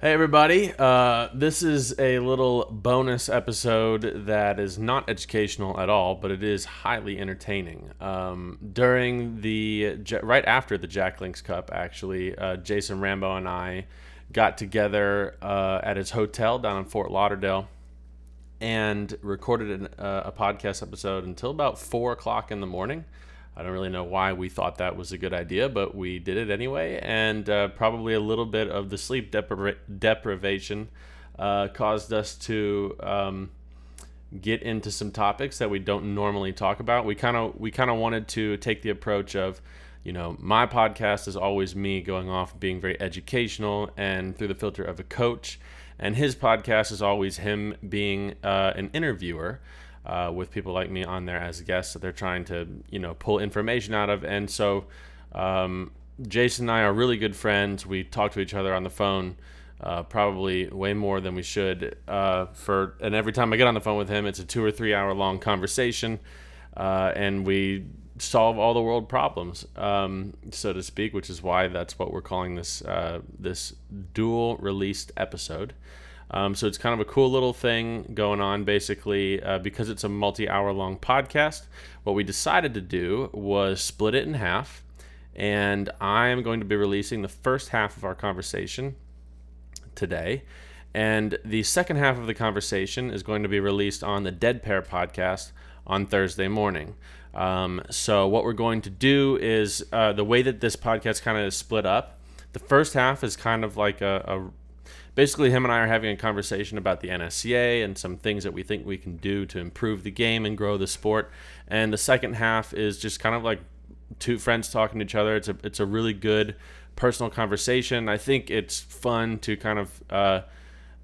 Hey, everybody. Uh, this is a little bonus episode that is not educational at all, but it is highly entertaining. Um, during the, right after the Jack Links Cup, actually, uh, Jason Rambo and I got together uh, at his hotel down in Fort Lauderdale and recorded an, uh, a podcast episode until about four o'clock in the morning. I don't really know why we thought that was a good idea, but we did it anyway. And uh, probably a little bit of the sleep depri- deprivation uh, caused us to um, get into some topics that we don't normally talk about. We kind of we kind of wanted to take the approach of, you know, my podcast is always me going off being very educational and through the filter of a coach, and his podcast is always him being uh, an interviewer uh, with people like me on there as guests that they're trying to you know pull information out of. And so um, Jason and I are really good friends. We talk to each other on the phone. Uh, probably way more than we should. Uh, for and every time I get on the phone with him, it's a two or three hour long conversation, uh, and we solve all the world problems, um, so to speak. Which is why that's what we're calling this uh, this dual released episode. Um, so it's kind of a cool little thing going on, basically, uh, because it's a multi hour long podcast. What we decided to do was split it in half, and I am going to be releasing the first half of our conversation today. And the second half of the conversation is going to be released on the Dead Pair podcast on Thursday morning. Um, so, what we're going to do is uh, the way that this podcast kind of is split up. The first half is kind of like a, a basically him and I are having a conversation about the NSCA and some things that we think we can do to improve the game and grow the sport. And the second half is just kind of like two friends talking to each other. It's a it's a really good personal conversation. I think it's fun to kind of uh,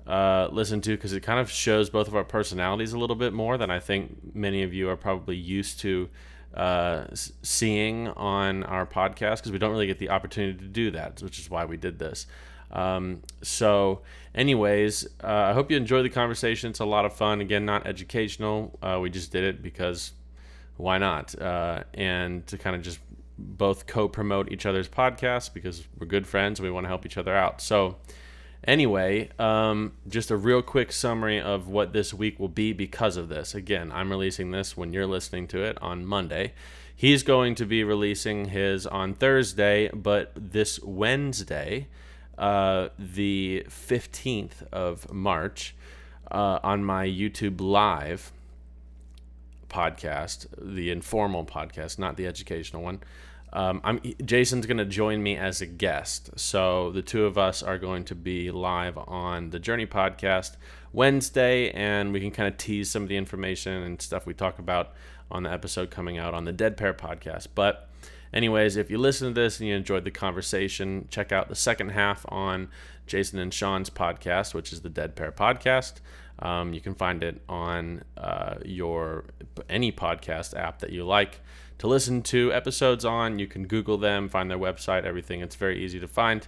uh, listen to because it kind of shows both of our personalities a little bit more than I think many of you are probably used to uh, seeing on our podcast because we don't really get the opportunity to do that, which is why we did this. Um, so, anyways, uh, I hope you enjoy the conversation. It's a lot of fun. Again, not educational. Uh, we just did it because why not? Uh, and to kind of just both co promote each other's podcasts because we're good friends and we want to help each other out. So, anyway, um, just a real quick summary of what this week will be because of this. Again, I'm releasing this when you're listening to it on Monday. He's going to be releasing his on Thursday, but this Wednesday, uh, the 15th of March uh, on my YouTube Live podcast, the informal podcast, not the educational one. Um, I'm Jason's going to join me as a guest, so the two of us are going to be live on the Journey podcast Wednesday, and we can kind of tease some of the information and stuff we talk about on the episode coming out on the Dead Pair podcast. But Anyways, if you listen to this and you enjoyed the conversation, check out the second half on Jason and Sean's podcast, which is the Dead Pair podcast. Um, you can find it on uh, your any podcast app that you like to listen to episodes on. You can Google them, find their website, everything. It's very easy to find.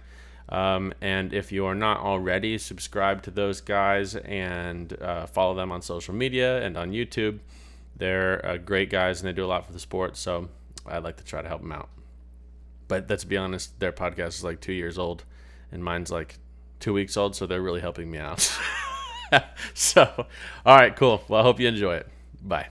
Um, and if you are not already, subscribe to those guys and uh, follow them on social media and on YouTube. They're uh, great guys and they do a lot for the sport. So I'd like to try to help them out. But let's be honest, their podcast is like two years old, and mine's like two weeks old, so they're really helping me out. so, all right, cool. Well, I hope you enjoy it. Bye.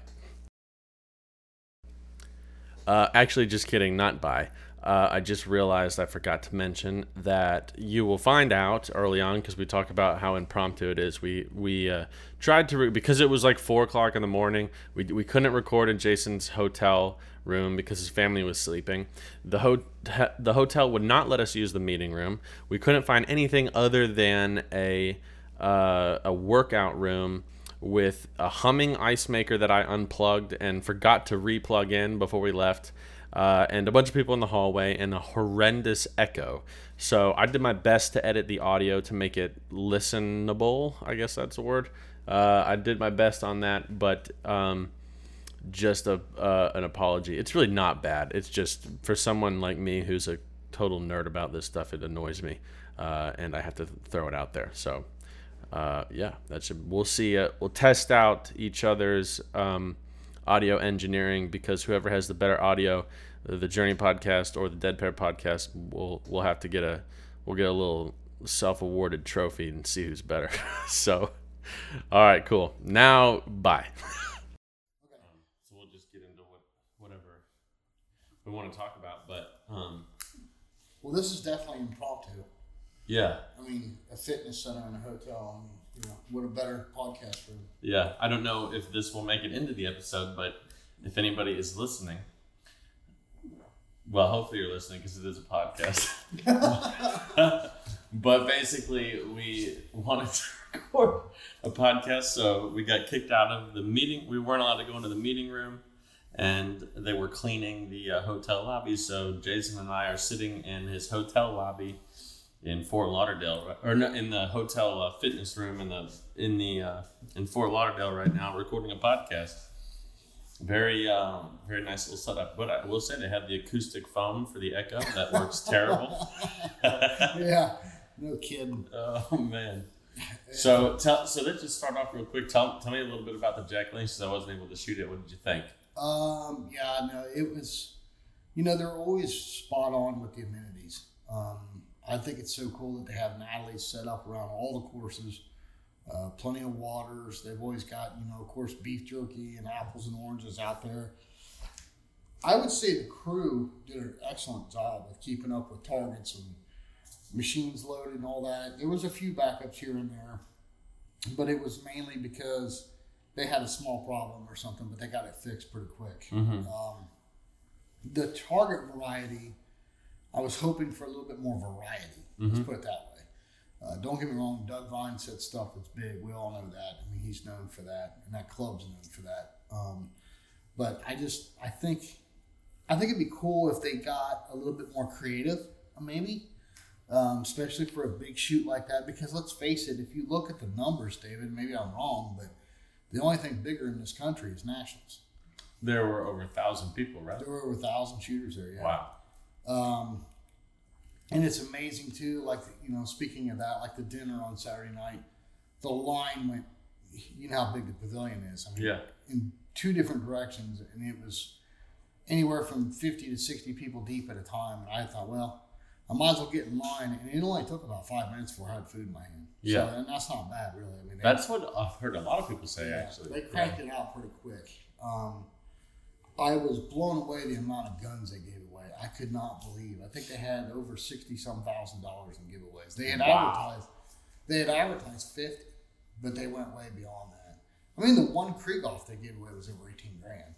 Uh, actually, just kidding, not bye. Uh, I just realized I forgot to mention that you will find out early on because we talk about how impromptu it is. We we uh, tried to re- because it was like four o'clock in the morning. We we couldn't record in Jason's hotel room because his family was sleeping. The ho- the hotel would not let us use the meeting room. We couldn't find anything other than a uh, a workout room with a humming ice maker that I unplugged and forgot to replug in before we left. Uh, and a bunch of people in the hallway and a horrendous echo. So I did my best to edit the audio to make it listenable. I guess that's a word. Uh, I did my best on that, but um, just a uh, an apology. It's really not bad. It's just for someone like me who's a total nerd about this stuff, it annoys me, uh, and I have to throw it out there. So, uh, yeah, that should. We'll see. We'll test out each other's um, audio engineering because whoever has the better audio, the Journey podcast or the Dead Pair podcast, will will have to get a we'll get a little self awarded trophy and see who's better. so, all right, cool. Now, bye. Okay. So we'll just get into what, whatever we want to talk about. But um, Well, this is definitely impromptu. yeah, I mean, a fitness center and a hotel. I mean, you know, what a better podcast room. yeah. I don't know if this will make it into the episode, but if anybody is listening, well, hopefully you're listening because it is a podcast. but basically, we wanted to record a podcast, so we got kicked out of the meeting. We weren't allowed to go into the meeting room, and they were cleaning the uh, hotel lobby. So Jason and I are sitting in his hotel lobby in Fort Lauderdale, or in the hotel uh, fitness room in the in the uh, in Fort Lauderdale right now, recording a podcast. Very, um, very nice little setup. But I will say they have the acoustic foam for the echo that works terrible. yeah, no kidding. oh man. So tell, so let's just start off real quick. Tell, tell me a little bit about the Jack Links. Since I wasn't able to shoot it. What did you think? Um, yeah, no, it was, you know, they're always spot on with the amenities. Um, I think it's so cool that they have Natalie's set up around all the courses. Uh, plenty of waters. They've always got, you know, of course, beef jerky and apples and oranges out there. I would say the crew did an excellent job of keeping up with targets and machines loaded and all that. There was a few backups here and there, but it was mainly because they had a small problem or something, but they got it fixed pretty quick. Mm-hmm. Um, the target variety, I was hoping for a little bit more variety. Let's put it that way. Uh, don't get me wrong, Doug Vine said stuff that's big. We all know that. I mean, he's known for that, and that club's known for that. Um, but I just, I think, I think it'd be cool if they got a little bit more creative, maybe, um, especially for a big shoot like that. Because let's face it, if you look at the numbers, David, maybe I'm wrong, but the only thing bigger in this country is nationals. There were over a thousand people, right? There were over a thousand shooters there. Yeah. Wow. Um, and it's amazing too. Like you know, speaking of that, like the dinner on Saturday night, the line went. You know how big the pavilion is. I mean, Yeah. in two different directions, and it was anywhere from fifty to sixty people deep at a time. And I thought, well, I might as well get in line. And it only took about five minutes before I had food in my hand. Yeah. So, and that's not bad, really. I mean, That's what I've heard a lot of people say. yeah, actually, They cranked it out pretty quick. Um, I was blown away the amount of guns they gave. I could not believe. I think they had over sixty some thousand dollars in giveaways. They had Wow. advertised. They had advertised fifty, but they went way beyond that. I mean, the one Krieghoff they gave away was over eighteen grand.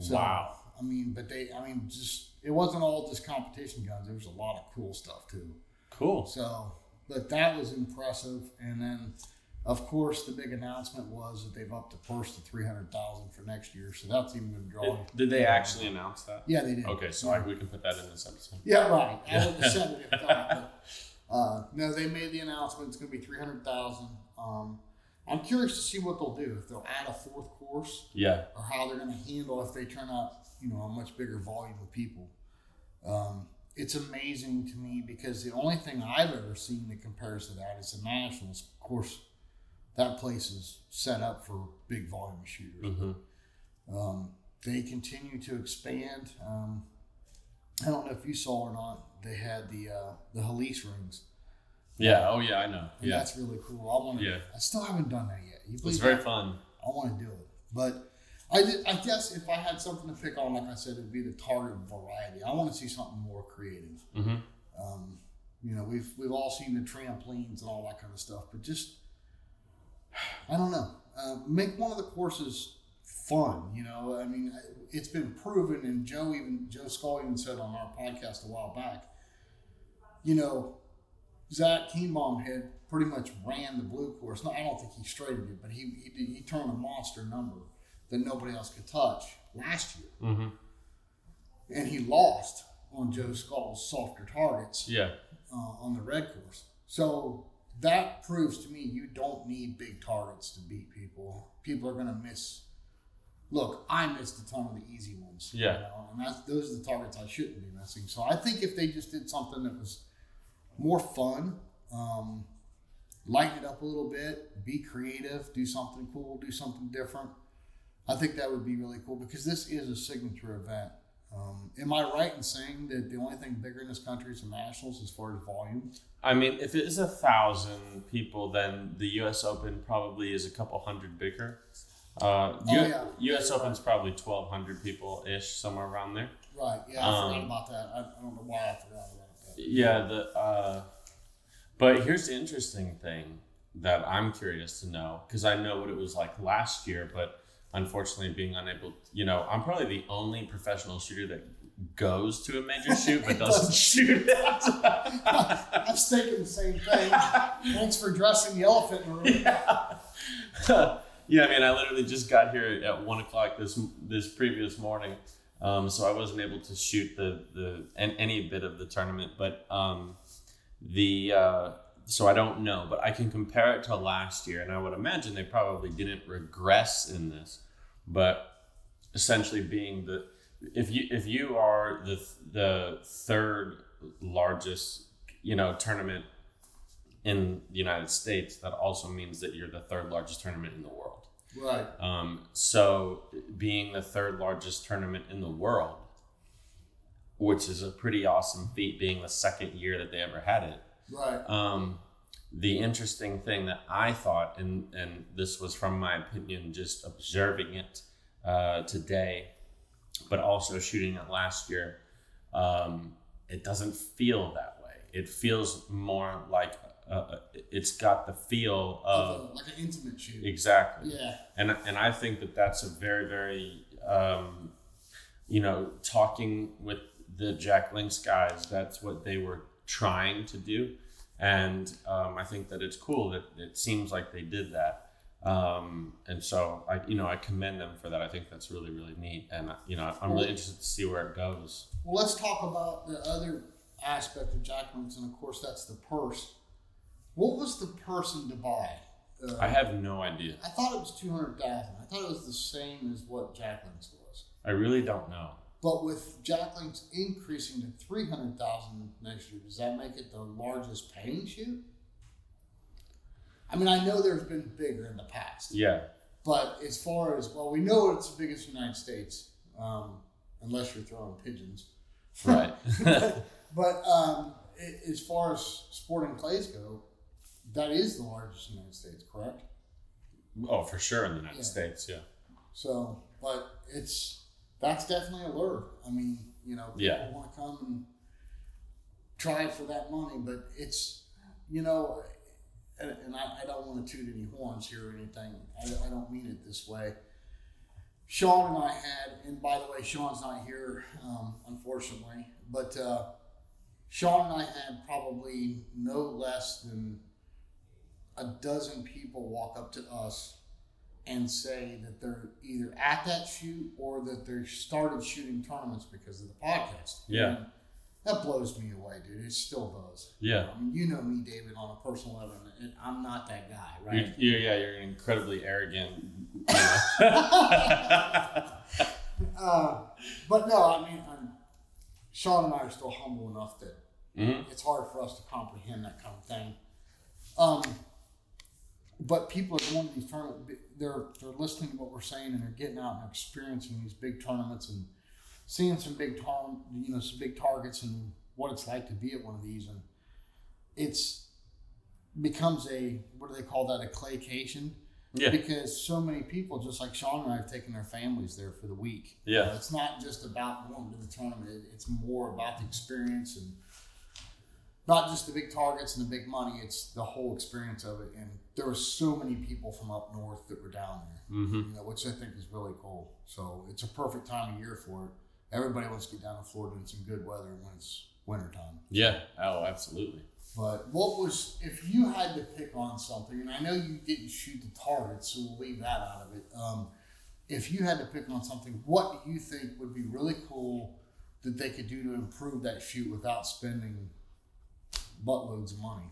So, Wow. I mean, but they. I mean, just it wasn't all just competition guns. There was a lot of cool stuff too. Cool. So, but that was impressive. And then, of course, the big announcement was that they've upped the purse to three hundred thousand for next year. So that's even going to draw. Did, did they actually announce that? Yeah, they did. Okay, so I, we can put that in this episode. Yeah, right. I would have said it if not. But, uh, no, they made the announcement. It's going to be three hundred thousand. Um, I'm curious to see what they'll do if they'll add a fourth course Yeah. or how they're going to handle if they turn out, you know, a much bigger volume of people. Um, it's amazing to me because the only thing I've ever seen that compares to that is the Nationals. Of course, that place is set up for big volume shooters. Mm-hmm. Um, they continue to expand. Um, I don't know if you saw or not. They had the uh, the Helice rings. Yeah. Oh, yeah. I know. Yeah. that's really cool. I want to. Yeah. I still haven't done that yet. You It's very that? fun. I want to do it, but I, did, I guess if I had something to pick on, like I said, it'd be the target variety. I want to see something more creative. Mm-hmm. Um, you know, we've we've all seen the trampolines and all that kind of stuff, but just I don't know. Uh, make one of the courses fun. You know, I mean, it's been proven, and Joe even Joe Skull even said on our podcast a while back. You know, Zach Kienbaum had pretty much ran the blue course. No, I don't think he straightened it, but he he, did, he turned a monster number that nobody else could touch last year, Mm-hmm. and he lost on Joe Skull's softer targets Yeah. uh, on the red course. So that proves to me you don't need big targets to beat people. People are going to miss. Look, I missed a ton of the easy ones. you Yeah. know, and that's, those are the targets I shouldn't be missing. So I think if they just did something that was more fun, um, lighten it up a little bit, be creative, do something cool, do something different. I think that would be really cool because this is a signature event. Um, am I right in saying that the only thing bigger in this country is the Nationals as far as volume? I mean, if it is a thousand people, then the U.S. Open probably is a couple hundred bigger. Uh, Oh, U- yeah. U.S. Yeah, Open's probably twelve hundred people ish, somewhere around there. Right. Yeah, I forgot Um, about that. I, I don't know why I forgot about that. Yeah, the uh, but here's the interesting thing that I'm curious to know because I know what it was like last year, but unfortunately, being unable, you know, I'm probably the only professional shooter that goes to a major shoot but doesn't shoot it. I was thinking the same thing. Thanks for dressing the elephant in the room. yeah, I mean, I literally just got here at one o'clock this this previous morning, um, so I wasn't able to shoot the the an, any bit of the tournament. But um, the uh, so I don't know, but I can compare it to last year, and I would imagine they probably didn't regress in this, but essentially being the if you if you are the the third largest you know tournament in the United States, that also means that you're the third largest tournament in the world. Right. Um, so, being the third largest tournament in the world, which is a pretty awesome feat, being the second year that they ever had it. Right. Um, the interesting thing that I thought, and and this was from my opinion, just observing it uh, today, but also shooting it last year, um, it doesn't feel that way. It feels more like uh, it's got the feel of Like a- like an intimate shoot. exactly Yeah. and and I think that that's a very very um, you know talking with the Jack Links guys that's what they were trying to do and um, I think that it's cool that it seems like they did that um, and so I you know I commend them for that I think that's really really neat and you know I'm really interested to see where it goes Well, let's talk about the other aspect of Jack Links, and of course, that's the purse. What was the purse in Dubai? Uh, I have no idea I thought it was two hundred thousand. I thought it was the same as what Jack Links was. I really don't know But with Jack Links increasing to three hundred thousand next year, does that make it the largest paying shoot? I mean, I know there's been bigger in the past, yeah but as far as well, we know it's the biggest in the United States, um, unless you're throwing pigeons. right But um, a- as far as sporting clays go, that is the largest in the United States, correct? oh for sure in the United Yeah. States yeah So, but it's that's definitely a lure. I mean, you know, people Yeah. want to come and try it for that money, but it's, you know, and, and I, I don't want to toot any horns here or anything. I, I don't mean it this way. Sean and I had, and by the way, Sean's not here, um, unfortunately, but uh, Sean and I had probably no less than a dozen people walk up to us and say that they're either at that shoot or that they started shooting tournaments because of the podcast. Yeah. And that blows me away, dude. It still does. yeah I mean, you know me, David, on a personal level, and I'm not that guy, right? you're, yeah, you're incredibly arrogant. Uh, but no, I mean, I'm, Sean and I are still humble enough that Mhm. it's hard for us to comprehend that kind of thing. Um, but people are going to these tournaments. They're they're listening to what we're saying and they're getting out and experiencing these big tournaments and seeing some big tar- you know some big targets and what it's like to be at one of these. And it's becomes a what do they call that? A claycation? Yeah. because so many people just like Sean and I have taken their families there for the week. Yeah. It's not just about going to the tournament. It's more about the experience and not just the big targets and the big money. It's the whole experience of it. And there were so many people from up north that were down there hmm you know, which I think is really cool. So it's a perfect time of year for it. Everybody wants to get down to Florida in some good weather when it's wintertime. Yeah. Oh, absolutely. But what was, if you had to pick on something, and I know you didn't shoot the target, so we'll leave that out of it. Um, if you had to pick on something, what do you think would be really cool that they could do to improve that shoot without spending buttloads of money?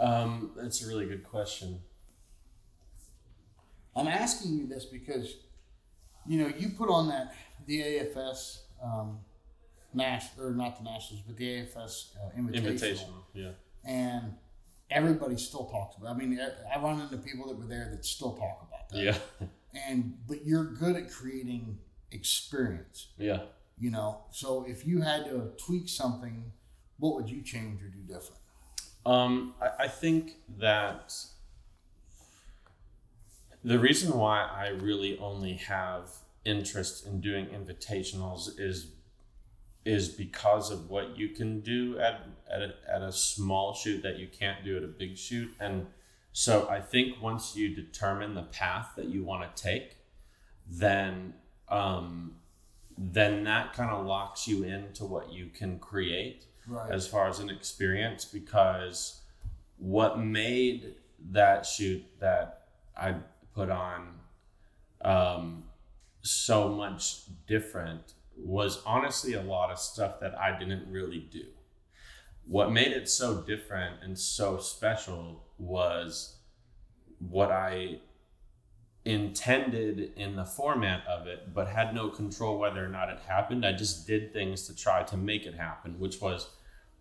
Um, that's a really good question. I'm asking you this because, you know, you put on that the AFS um, Nash or not the Nationals, but the AFS uh, Invitational, Invitational. Yeah. and everybody still talks about. I mean, I I run into people that were there that still talk about that. Yeah. And but you're good at creating experience. Yeah. You know, so if you had to tweak something, what would you change or do different? Um, I, I think that the reason why I really only have interest in doing invitationals is is because of what you can do at at a, at a small shoot that you can't do at a big shoot. And so I think once you determine the path that you want to take then um, then that kind of locks you into what you can create Right. as far as an experience because what made that shoot that I put on um, so much different was honestly a lot of stuff that I didn't really do. What made it so different and so special was what I intended in the format of it, but had no control whether or not it happened. I just did things to try to make it happen, which was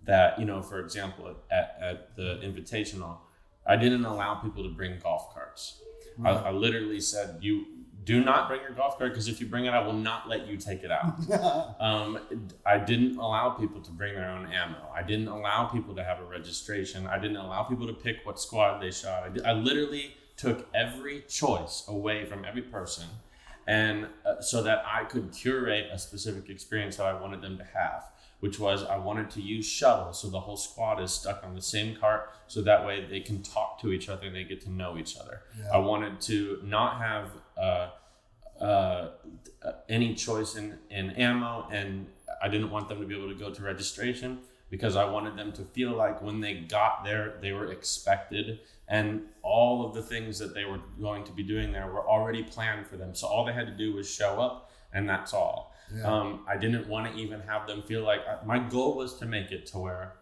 that, you know, for example, at, at the invitational, I didn't allow people to bring golf carts. I, I literally said, you do not bring your golf cart because if you bring it, I will not let you take it out. Um, I didn't allow people to bring their own ammo. I didn't allow people to have a registration. I didn't allow people to pick what squad they shot. I, I literally took every choice away from every person, and uh, so that I could curate a specific experience that I wanted them to have. Which was I wanted to use shuttle, so the whole squad is stuck on the same cart, so that way they can talk to each other and they get to know each other. Yeah. I wanted to not have. Uh, uh, any choice in, in ammo and I didn't want them to be able to go to registration because I wanted them to feel like when they got there they were expected and all of the things that they were going to be doing there were already planned for them so all they had to do was show up and that's all Yeah. um, I didn't want to even have them feel like my goal was to make it to where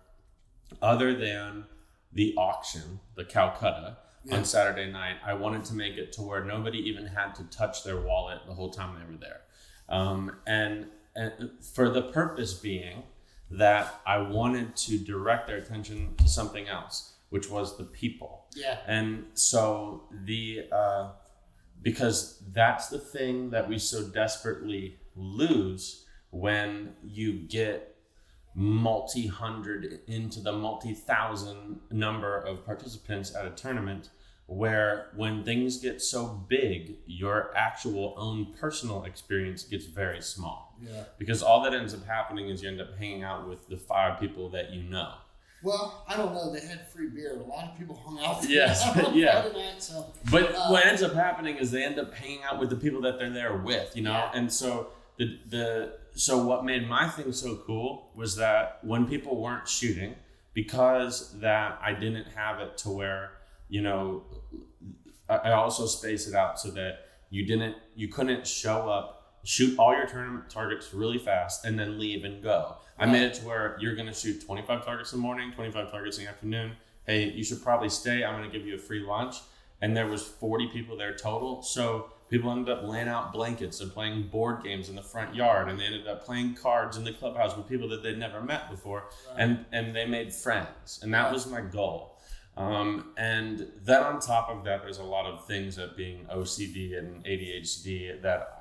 other than the auction the Calcutta Yeah. on Saturday night. I wanted to make it to where nobody even had to touch their wallet the whole time they were there. Um, and, and for the purpose being that I wanted to direct their attention to something else, which was the people. yeah. And so the uh, because that's the thing that we so desperately lose when you get multi hundred into the multi thousand number of participants at a tournament where when things get so big your actual own personal experience gets very small Yeah. because all that ends up happening is you end up hanging out with the five people that you know Well, I don't know. They had free beer. A lot of people hung out. Yes, on yeah. Night, so But Uh, what ends up happening is they end up hanging out with the people that they're there with, you know. Yeah. And so the the so what made my thing so cool was that when people weren't shooting, because that I didn't have it to where you know, I, I also space it out so that you didn't you couldn't show up, shoot all your tournament targets really fast, and then leave and go. I made it to where you're gonna shoot 25 targets in the morning, 25 targets in the afternoon. Hey, you should probably stay. I'm gonna give you a free lunch. And there was 40 people there total. So people ended up laying out blankets and playing board games in the front yard. And they ended up playing cards in the clubhouse with people that they'd never met before. And and they made friends. And that was my goal. Um, and then on top of that there's a lot of things that being ocd and adhd that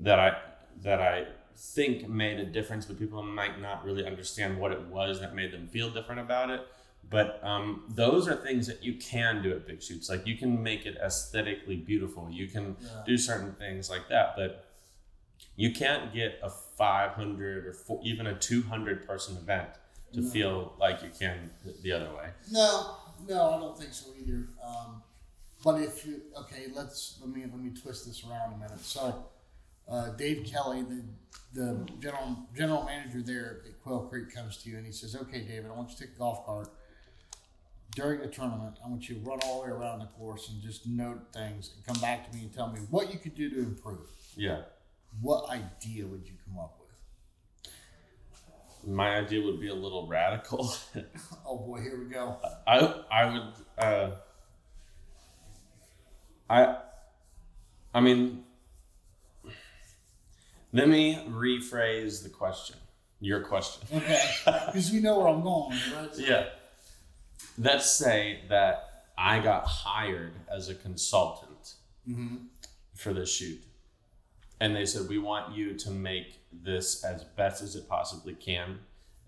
that i that i think made a difference but people might not really understand what it was that made them feel different about it but um, those are things that you can do at big shoots like you can make it aesthetically beautiful you can Yeah. do certain things like that but you can't get a 500 or four, even a 200 person event to No. feel like you can the other way no, no, I don't think so either. Um, but if you okay, let's let me let me twist this around a minute. So, uh, Dave Kelly, the the general general manager there at Quail Creek, comes to you and he says, "Okay, David, I want you to take a golf cart." During the tournament, I want you to run all the way around the course and just note things and come back to me and tell me what you could do to improve. yeah What idea would you come up with? my idea would be a little radical Oh boy, here we go. I I would uh I I mean let me rephrase the question. Your question. Okay, because you know where I'm going, right? Yeah. Let's say that I got hired as a consultant Mm-hmm. for this shoot. and they said we want you to make this as best as it possibly can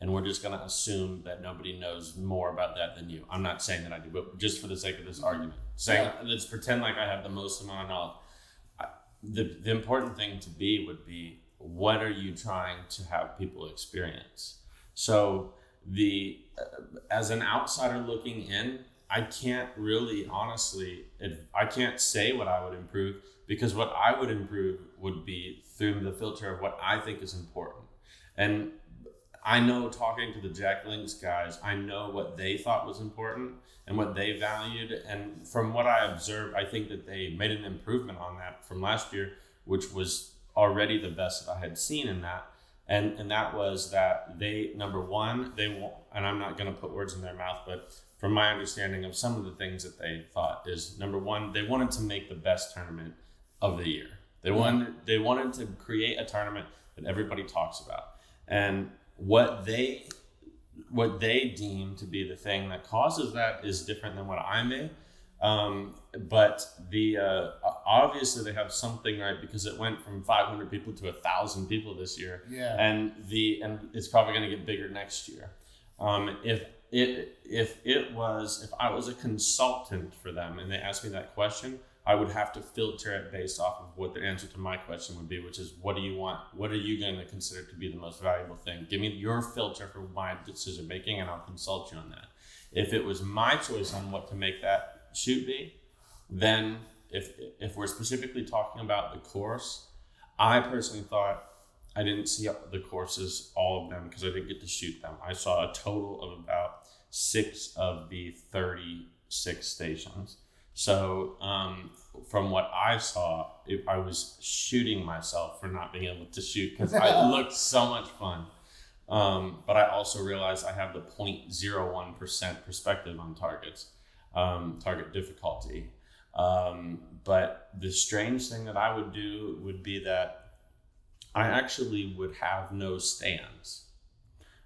and we're just going to assume that nobody knows more about that than you i'm not saying that i do but just for the sake of this argument saying Yeah. let's pretend like i have the most amount of knowledge the, the important thing to be would be what are you trying to have people experience? So the uh, as an outsider looking in i can't really honestly i can't say what i would improve because what i would improve would be through the filter of what i think is important. And i know talking to the jack links guys i know what they thought was important and what they valued. And from what i observed i think that they made an improvement on that from last year which was already the best that i had seen in that. And and that was that they number one they want and i'm not going to put words in their mouth but from my understanding of some of the things that they thought is number one they wanted to make the best tournament of the year. They wanted they wanted to create a tournament that everybody talks about. And what they what they deem to be the thing that causes that is different than what i may um, but the uh, obviously they have something right? Because it went from 500 people to a thousand people this year. Yeah. and the and it's probably going to get bigger next year. Um, if it if it was if i was a consultant for them and they asked me that question i would have to filter it based off of what the answer to my question would be which is what do you want what are you going to consider to be the most valuable thing give me your filter for my decision making and i'll consult you on that if it was my choice on what to make that shoot be then if if we're specifically talking about the course i personally thought I didn't see the courses, all of them, because I didn't get to shoot them. I saw a total of about six of the 36 stations. So, um, from what I saw, it, I was shooting myself for not being able to shoot because it looked so much fun. Um, but I also realized I have the 0.01% perspective on targets, um, target difficulty. Um, but the strange thing that I would do would be that I actually would have no stands.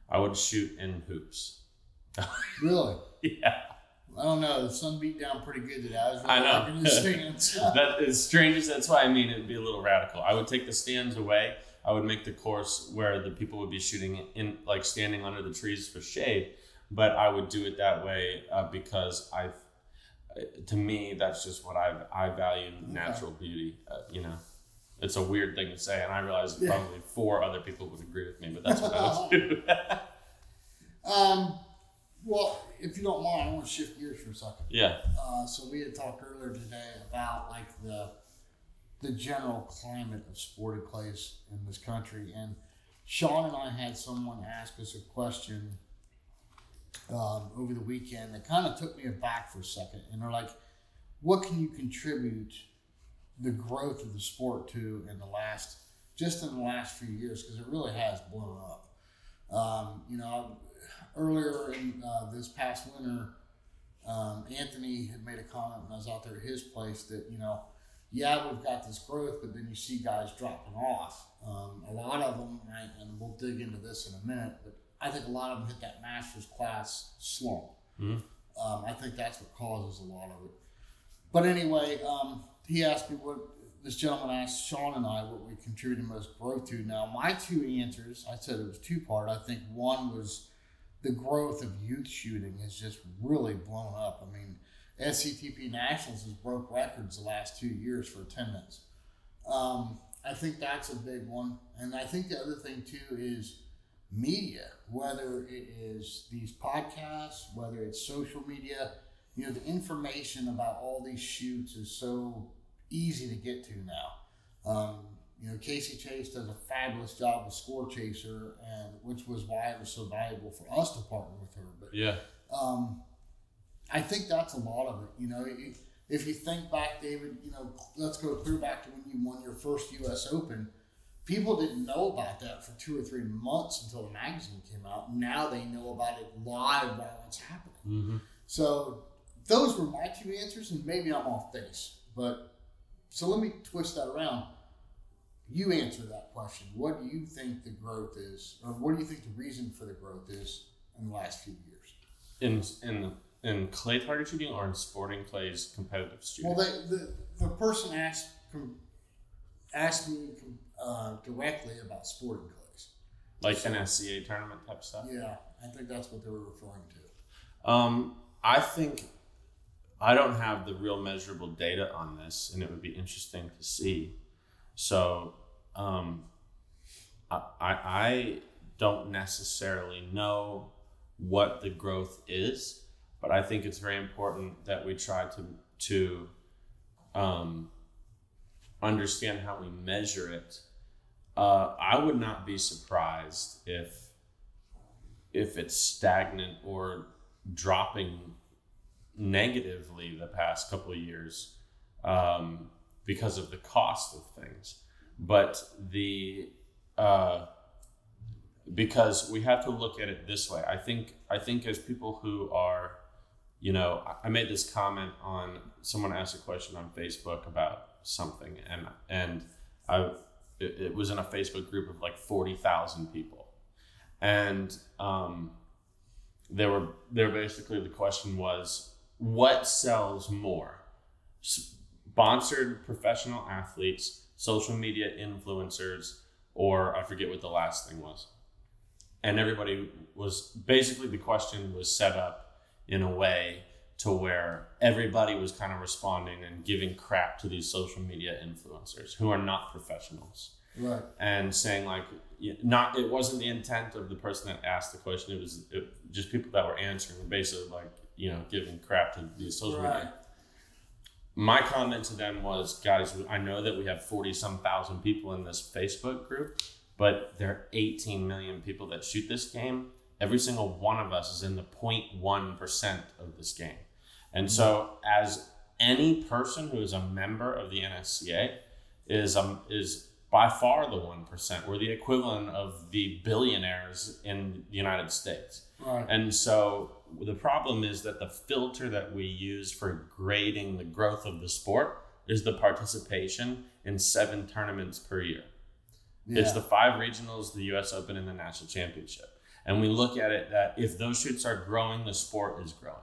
I would shoot in hoops. Really? yeah, I don't know. The sun beat down pretty good today. I was really I know. liking the stands. that is strange. That's why I mean it'd be a little radical. I would take the stands away. I would make the course where the people would be shooting in, like standing under the trees for shade. But I would do it that way uh, because I, to me, that's just what I I value natural beauty. Uh, you know, it's a weird thing to say, and I realize Yeah. probably four other people would agree with me, but that's what I would do. um, well, if you don't mind, I want to shift gears for a second. yeah. Uh, so we had talked earlier today about like the the general climate of sporting clays in this country, and Sean and I had someone ask us a question um, over the weekend that kind of took me aback for a second, and they're like, "What can you contribute the growth of the sport to in the last just in the last few years? Because it really has blown up." Um, you know, earlier in uh, this past winter um, Anthony had made a comment when I was out there at his place that you know, yeah, we've got this growth, but then you see guys dropping off. Um, a lot of them, right, and we'll dig into this in a minute, but I think a lot of them hit that master's class slump. Mhm. Um, I think that's what causes a lot of it. But anyway, um, he asked me what this gentleman asked Sean and I what we contributed most growth to. Now, my two answers, I said it was two part. I think one was the growth of youth shooting has just really blown up. I mean, SCTP Nationals has broke records the last two years for attendance. Um, I think that's a big one, and I think the other thing too is media, whether it is these podcasts, whether it's social media. You know, the information about all these shoots is so easy to get to now. Um, you know, Casey Chase does a fabulous job with Score Chaser, and which was why it was so valuable for us to partner with her. But Yeah. um, I think that's a lot of it. You know, if- if you think back, David, you know, let's go clear back to when you won your first U.S. Open. People didn't know about that for two or three months until the magazine came out. Now they know about it live while it's happening. Mm-hmm. So those were my two answers, and maybe I'm off base. But so let me twist that around. You answer that question. What do you think the growth is, or what do you think the reason for the growth is in the last few years? In in in clay target shooting or in sporting clays competitive shooting. Well, they, the the person asked com- ask me uh, directly about sporting clays. Like NSCA tournament type stuff. Yeah, I think that's what they were referring to. Um, I think I don't have the real measurable data on this, and it would be interesting to see. So, um, I, I don't necessarily know what the growth is, but I think it's very important that we try to to um, understand how we measure it. Uh, I would not be surprised if if it's stagnant or dropping negatively the past couple of years um, because of the cost of things. But the uh, because we have to look at it this way. I think I think as people who are, you know, I made this comment on someone asked a question on Facebook about something, and and I it, it was in a Facebook group of like forty thousand people, and um, they were there. Basically, the question was, what sells more, sponsored professional athletes, social media influencers, or I forget what the last thing was. And everybody was basically the question was set up in a way to where everybody was kind of responding and giving crap to these social media influencers who are not professionals. Right. And saying like not it wasn't the intent of the person that asked the question. It was it, just people that were answering basically like you know giving crap to these social right. media my comment to them was guys i know that we have 40 some thousand people in this facebook group but there are 18 million people that shoot this game. Every single one of us is in the 0.1% of this game. And so, as any person who is a member of the NSCA is um, is by far the one percent. We're the equivalent of the billionaires in the United States. Right. And so the problem is that the filter that we use for grading the growth of the sport is the participation in seven tournaments per year. Yeah. It's the five regionals, the U.S. Open, and the national championship. And we look at it that if those shoots are growing, the sport is growing.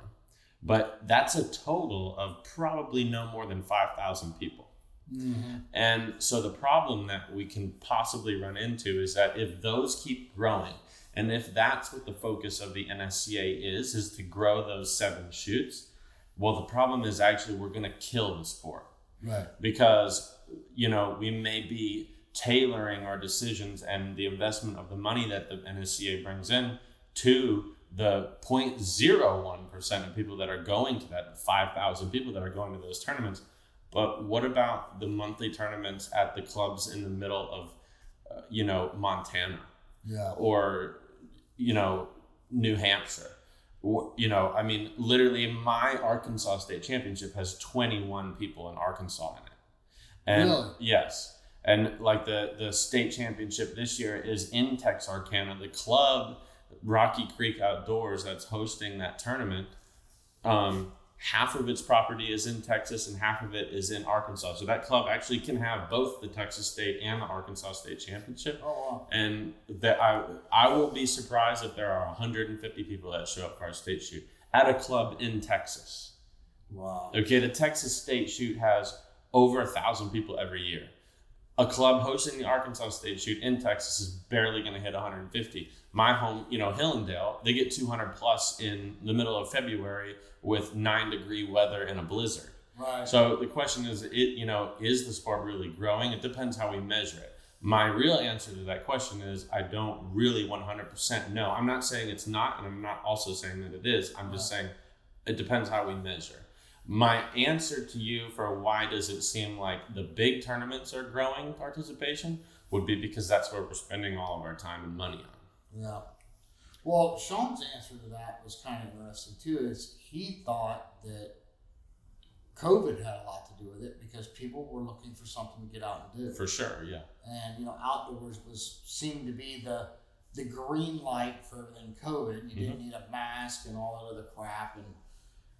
But that's a total of probably no more than 5,000 people. Mm-hmm. And so the problem that we can possibly run into is that if those keep growing, and if that's what the focus of the NSCA is, is to grow those seven shoots, well, the problem is actually we're going to kill the sport. Right. Because, you know, we may be tailoring our decisions and the investment of the money that the NSCA brings in to the 0.01% of people that are going to that 5,000 people that are going to those tournaments. But what about the monthly tournaments at the clubs in the middle of, uh, you know, Montana? Yeah. Or, you know, New Hampshire? you know, I mean, literally, my Arkansas State Championship has 21 people in Arkansas in it. And really? yes. And like the the state championship this year is in Texarkana. The club, Rocky Creek Outdoors, that's hosting that tournament. Um, half of its property is in Texas and half of it is in Arkansas. So that club actually can have both the Texas State and the Arkansas State Championship. Oh, wow. And that I I won't be surprised if there are 150 people that show up for our state shoot at a club in Texas. Wow. Okay, the Texas State shoot has over a thousand people every year a club hosting the Arkansas State shoot in Texas is barely going to hit 150. My home, you know, Hillendale, they get 200 plus in the middle of February with nine degree weather and a blizzard. Right. So the question is, it you know, is the sport really growing? It depends how we measure it. My real answer to that question is I don't really 100% know. I'm not saying it's not, and I'm not also saying that it is. I'm just saying it depends how we measure. My answer to you for why does it seem like the big tournaments are growing participation would be because that's where we're spending all of our time and money on. Yeah. Well, Sean's answer to that was kind of interesting too. Is he thought that COVID had a lot to do with it because people were looking for something to get out and do. For sure, yeah. And you know, outdoors was seemed to be the the green light for everything COVID. You mm-hmm. didn't need a mask and all that other crap and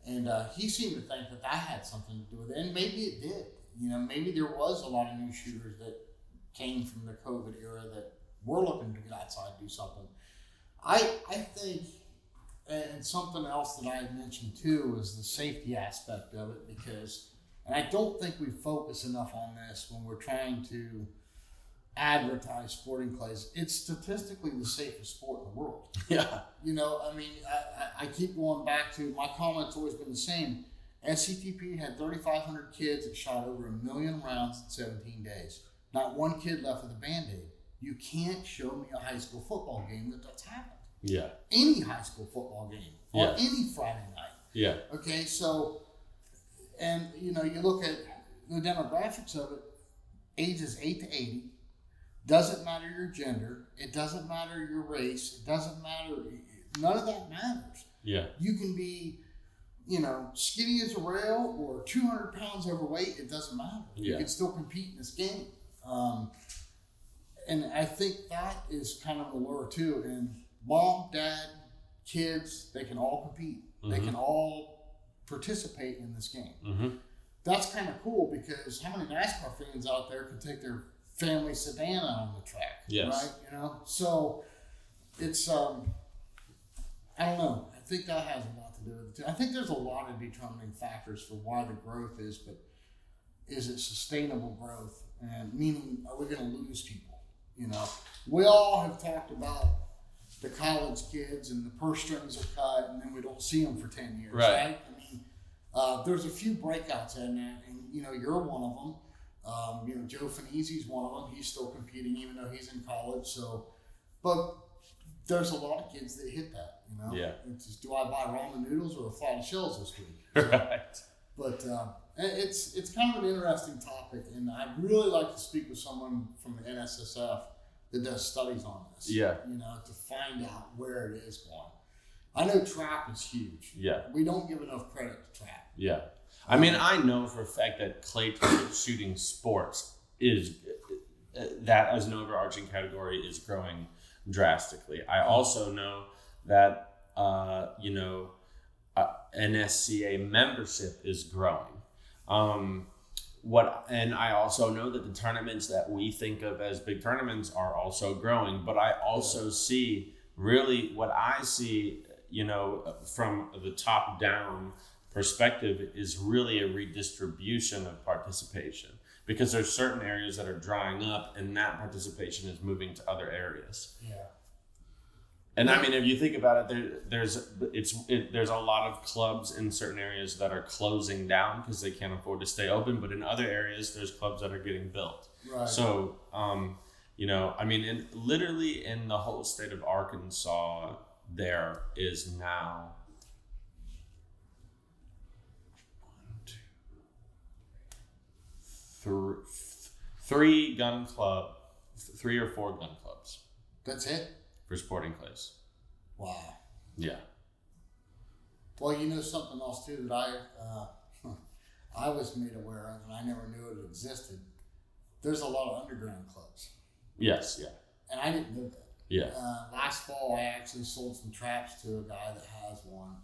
and uh, he seemed to think that that had something to do with it, and maybe it did. You know, maybe there was a lot of new shooters that came from the COVID era that were looking to get outside and do something. I I think, and something else that I mentioned too was the safety aspect of it because And I don't think we focus enough on this when we're trying to advertise sporting clays. It's statistically the safest sport in the world. Yeah. You know, I mean, I, I, keep going back to my comment's always been the same. SCTP had 3,500 kids that shot over a million rounds in 17 days. Not one kid left with a band aid. You can't show me a high school football game that that's happened. Yeah. Any high school football game or Yeah. any Friday night. Yeah. Okay, so, and you know, you look at the demographics of it, ages 8 to 80, doesn't matter your gender, it doesn't matter your race, it doesn't matter, none of that matters. Yeah. You can be, you know, skinny as a rail or 200 pounds overweight, it doesn't matter. Yeah. You can still compete in this game. Um, and I think that is kind of the lure too. And mom, dad, kids, they can all compete. They Mhm. can all participate in this game. Mm-hmm. That's kind of cool because how many NASCAR fans out there can take their family sedan on the track? Yes. Right? You know? So it's um I don't know. I think that has a lot to do with it too. I think there's a lot of determining factors for why the growth is, but is it sustainable growth? And meaning, are we going to lose people? You know, we all have talked about the college kids and the purse strings are cut, and then we don't see them for ten years, Right. right? I mean, uh, there's a few breakouts in that, and you know, you're one of them. Um, you know, Joe Finizzi's one of them. He's still competing, even though he's in college. So, but there's a lot of kids that hit that. You know, Yeah. It's just, do I buy ramen noodles or a flight of shells this week? Right. But um, it- it's it's kind of an interesting topic, and I'd really like to speak with someone from the NSSF that does studies on this. Yeah. you know, to find out where it is going. I know trap is huge. Yeah. We don't give enough credit to trap. Yeah. I mean, I know for a fact that clay shooting sports is uh, that as an overarching category is growing drastically. I also know that uh, you know uh, NSCA membership is growing. Um, what and I also know that the tournaments that we think of as big tournaments are also growing. But I also see really what I see, you know, from the top down perspective is really a redistribution of participation because there's certain areas that are drying up and that participation is moving to other areas. Yeah. And I mean, if you think about it, there, there's it's it, there's a lot of clubs in certain areas that are closing down because they can't afford to stay open. But in other areas, there's clubs that are getting built. Right. So, um, you know, I mean, in literally in the whole state of Arkansas, there is now one, two, three, three gun club, three or four gun clubs That's it. for sporting clays. Wow. Yeah. Well, you know something else too that I uh, I was made aware of, and I never knew it existed. There's a lot of underground clubs, Yes. Yeah. and I didn't know that. Yeah. Uh, last fall, I actually sold some traps to a guy that has one,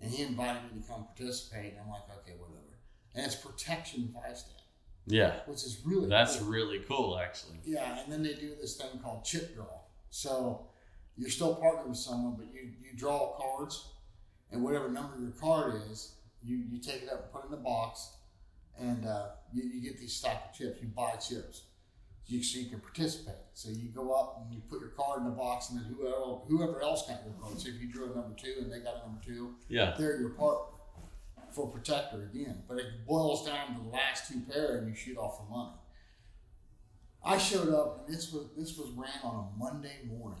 and he invited me to come participate. And I'm like, okay, whatever. And it's protection five stand, Yeah. which is really That's cool. really cool, actually. yeah. And then they do this thing called chip draw. So you're still partnered with someone, but you you draw cards, and whatever number your card is, you you take it up and put it in the box, and uh, you, you get these stack of chips. You buy chips. You, so you can participate. So you go up and you put your card in the box, and then whoever whoever else got your card. So if you drew a number two and they got a number two, Yeah. they're your partner for protector again. But it boils down to the last two pair, and you shoot off the money. I showed up, and this was this was ran on a Monday morning.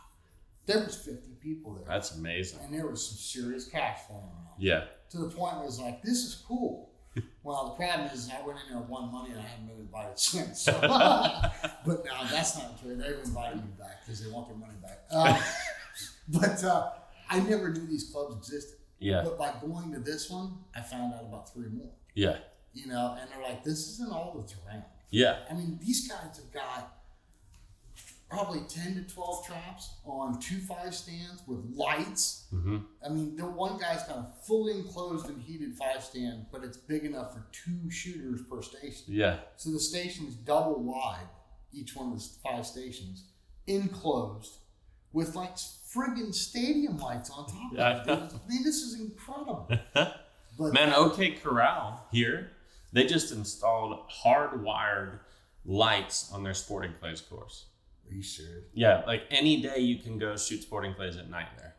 there was fifty people there, That's amazing. and there was some serious cash flying around. Yeah. To the point where it was like, this is cool. well, the problem is, I went in there won money, and I haven't been invited since. So. but no, that's not true. They've invited me back because they want their money back. Uh, but uh, I never knew these clubs existed. Yeah. But by going to this one, I found out about three more. Yeah. You know, and they're like, this isn't all that's around. Yeah. I mean, these guys have got probably 10 to 12 traps on two five stands with lights. Mm-hmm. I mean, the one guy's got a fully enclosed and heated five stand, but it's big enough for two shooters per station. Yeah. So the station's double wide, each one of the five stations, enclosed with like friggin' stadium lights on top of Yeah, it. I mean, this is incredible. But Man, OK Corral here, They just installed hardwired lights on their sporting clays course. Are you serious? Yeah, like any day you can go shoot sporting clays at night there.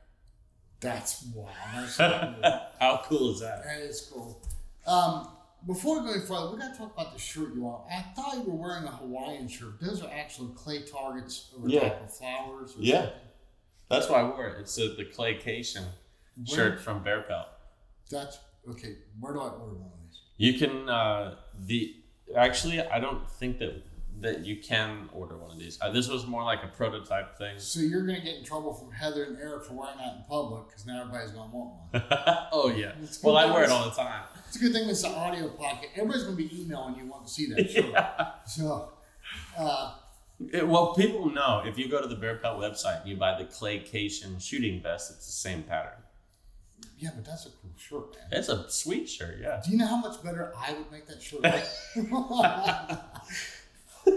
That's wow. That's cool. How cool is that? That is cool. Um, before we go any further, we got to talk about the shirt you want. I thought you were wearing a Hawaiian shirt. Those are actually clay targets over Yeah. top of flowers. Or Yeah. something. That's why I wore it. It's a, the claycation Where- shirt from Bear Pelt. That's okay. Where do I order one of these? You can uh, the actually I don't think that that you can order one of these. Uh, this was more like a prototype thing. So you're gonna get in trouble from Heather and Eric for wearing that in public because now everybody's gonna want one. oh yeah. It's Well, I wear it all the time. It's a good thing is an audio pocket. Everybody's gonna be emailing you wanting to see that shirt. Yeah. So, uh, It- well, people know if you go to the Bear Pelt website and you buy the claycation shooting vest, it's the same pattern. yeah, but that's a cool shirt, man. It's a sweet shirt, yeah. Do you know how much better I would make that shirt?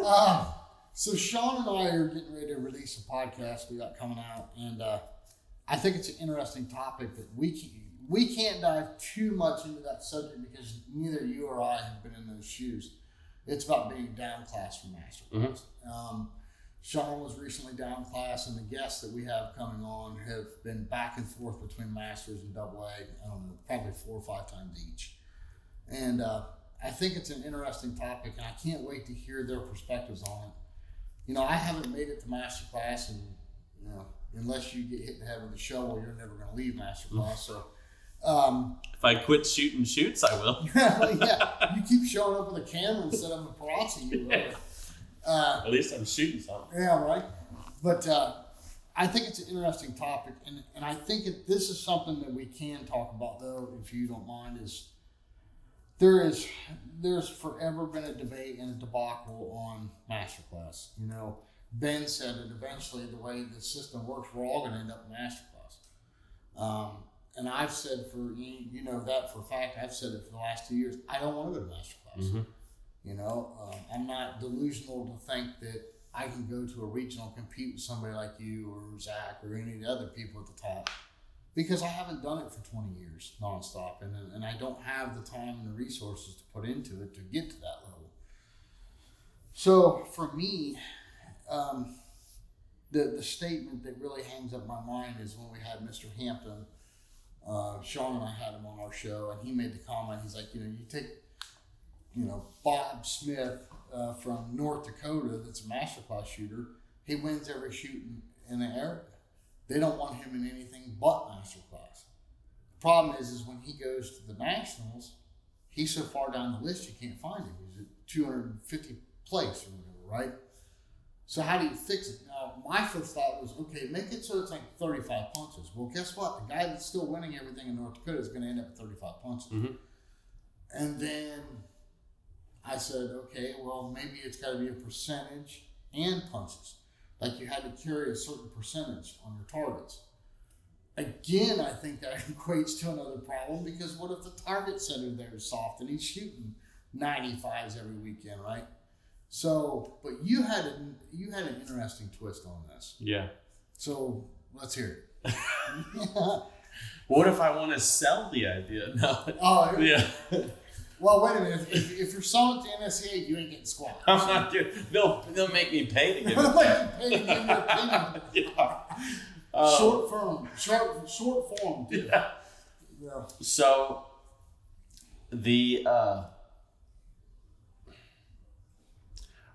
uh, so Sean and I are getting ready to release a podcast we got coming out, and uh, I think it's an interesting topic that we can, we can't dive too much into that subject because neither you or I have been in those shoes. It's about being down class from master class. Um, Sean was recently down class, and the guests that we have coming on have been back and forth between masters and double A. I don't know, probably four or five times each. And uh, I think it's an interesting topic, and I can't wait to hear their perspectives on it. You know, I haven't made it to master class, and you know, unless you get hit in the head with a shovel, you're never going to leave master class. So, um, If I quit shooting shoots, I will. yeah, you keep showing up with a camera instead of a Perazzi. You will. Uh, At least I'm shooting something. Yeah, right. But uh, I think it's an interesting topic, and, and I think it, this is something that we can talk about, though, if you don't mind. Is there is there's forever been a debate and a debacle on masterclass. You know, Ben said that eventually the way the system works, we're all going to end up in masterclass. Um, and I've said for you, you know that for a fact. I've said it for the last two years. I don't want to go to masterclass. Mhm. You know, um, I'm not delusional to think that I can go to a regional compete with somebody like you or Zach or any of the other people at the top because I haven't done it for 20 years nonstop and, and I don't have the time and the resources to put into it to get to that level. So for me, um, the, the statement that really hangs up my mind is when we had Mr. Hampton. Uh, Sean and I had him on our show, and he made the comment. He's like, you know, you take you know, Bob Smith uh, from North Dakota, that's a masterclass shooter. He wins every shoot in, in the area. They don't want him in anything but masterclass. The problem is, is when he goes to the nationals, he's so far down the list you can't find him. He's at 250 place or whatever, right? So how do you fix it? Now, my first thought was, okay, make it so it's like 35 punches. Well, guess what? The guy that's still winning everything in North Dakota is going to end up at 35 punches. Mhm. And then I said, okay, well, maybe it's got to be a percentage and punches. Like you had to carry a certain percentage on your targets. Again, I think that equates to another problem because what if the target center there is soft and he's shooting 95s every weekend, right? So, but you had a, you had an interesting twist on this. Yeah. So let's hear it. What if I want to sell the idea? No. oh, Yeah. Well, wait a minute. If, if you're selling to NSCA, you ain't getting squat. I'm not doing. They'll they'll make me pay to give it. like you pay to give your opinion. yeah. Um, short form, short short form. Too. yeah. Yeah. So the uh,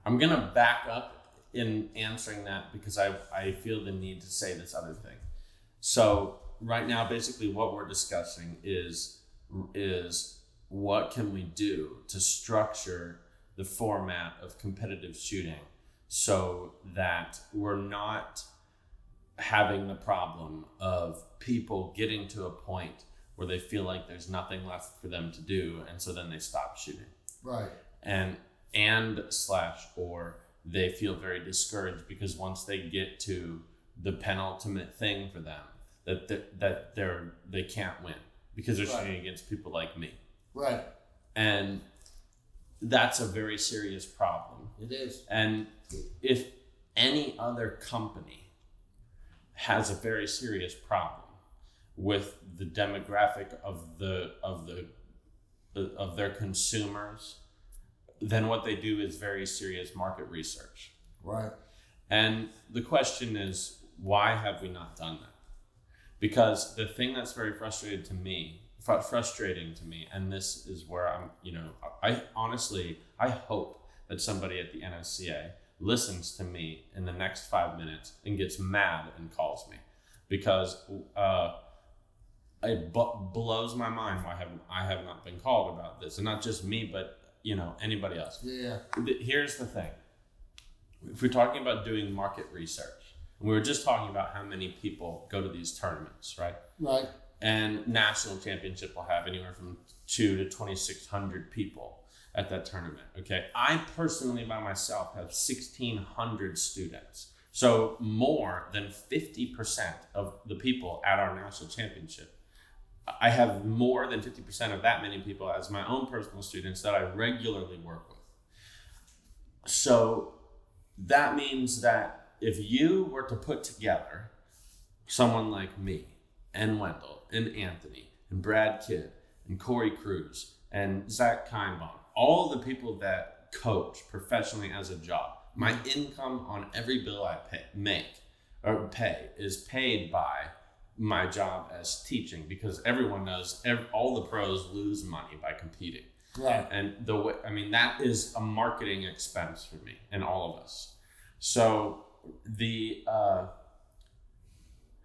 I'm gonna back up in answering that because I I feel the need to say this other thing. So right now, basically, what we're discussing is is what can we do to structure the format of competitive shooting so that we're not having the problem of people getting to a point where they feel like there's nothing left for them to do and so then they stop shooting Right. and and slash or they feel very discouraged because once they get to the penultimate thing for them that they're, that they're they can't win because they're Right. shooting against people like me Right. and that's a very serious problem It is. and if any other company has a very serious problem with the demographic of the of the of their consumers, then what they do is very serious market research. Right. And the question is, why have we not done that? Because the thing that's very frustrated to me, frustrating to me, and this is where I'm, you know, I honestly, I hope that somebody at the NSCA listens to me in the next five minutes and gets mad and calls me because uh, it b- blows my mind why have I have not been called about this, and not just me, but you know anybody else. Yeah. Here's the thing: if we're talking about doing market research, and we were just talking about how many people go to these tournaments, right? Right. And national championship will have anywhere from two to twenty six hundred people at that tournament. Okay, I personally by myself have sixteen hundred students. So more than 50% of the people at our national championship I have more than 50% of that many people as my own personal students that I regularly work with. So that means that if you were to put together someone like me and Wendell and Anthony and Brad Kidd and Corey Cruz and Zach Kienbaum, all the people that coach professionally as a job, my income on every bill I pay, make or pay is paid by my job as teaching because everyone knows every, all the pros lose money by competing. Right. And the way, I mean, that is a marketing expense for me and all of us. So the, uh,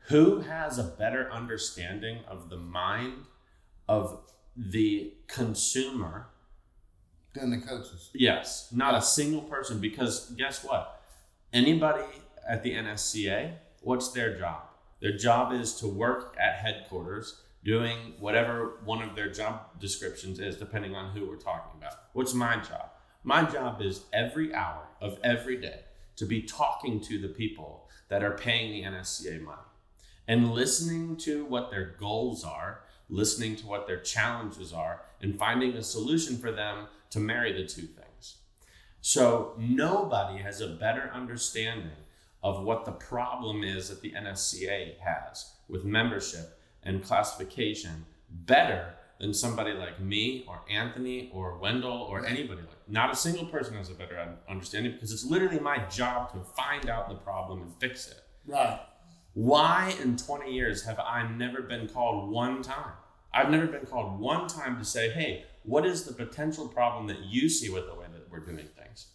who has a better understanding of the mind of the consumer than the coaches? Yes, not a single person because guess what? Anybody at the NSCA, what's their job? Their job is to work at headquarters doing whatever one of their job descriptions is, depending on who we're talking about. What's my job? My job is every hour of every day to be talking to the people that are paying the NSCA money and listening to what their goals are, listening to what their challenges are, and finding a solution for them to marry the two things. So nobody has a better understanding of what the problem is that the NSCA has with membership and classification better than somebody like me or Anthony or Wendell or anybody like not a single person has a better understanding because it's literally my job to find out the problem and fix it. Right. Why in 20 years have I never been called one time? I've never been called one time to say, hey, what is the potential problem that you see with the way that we're doing things?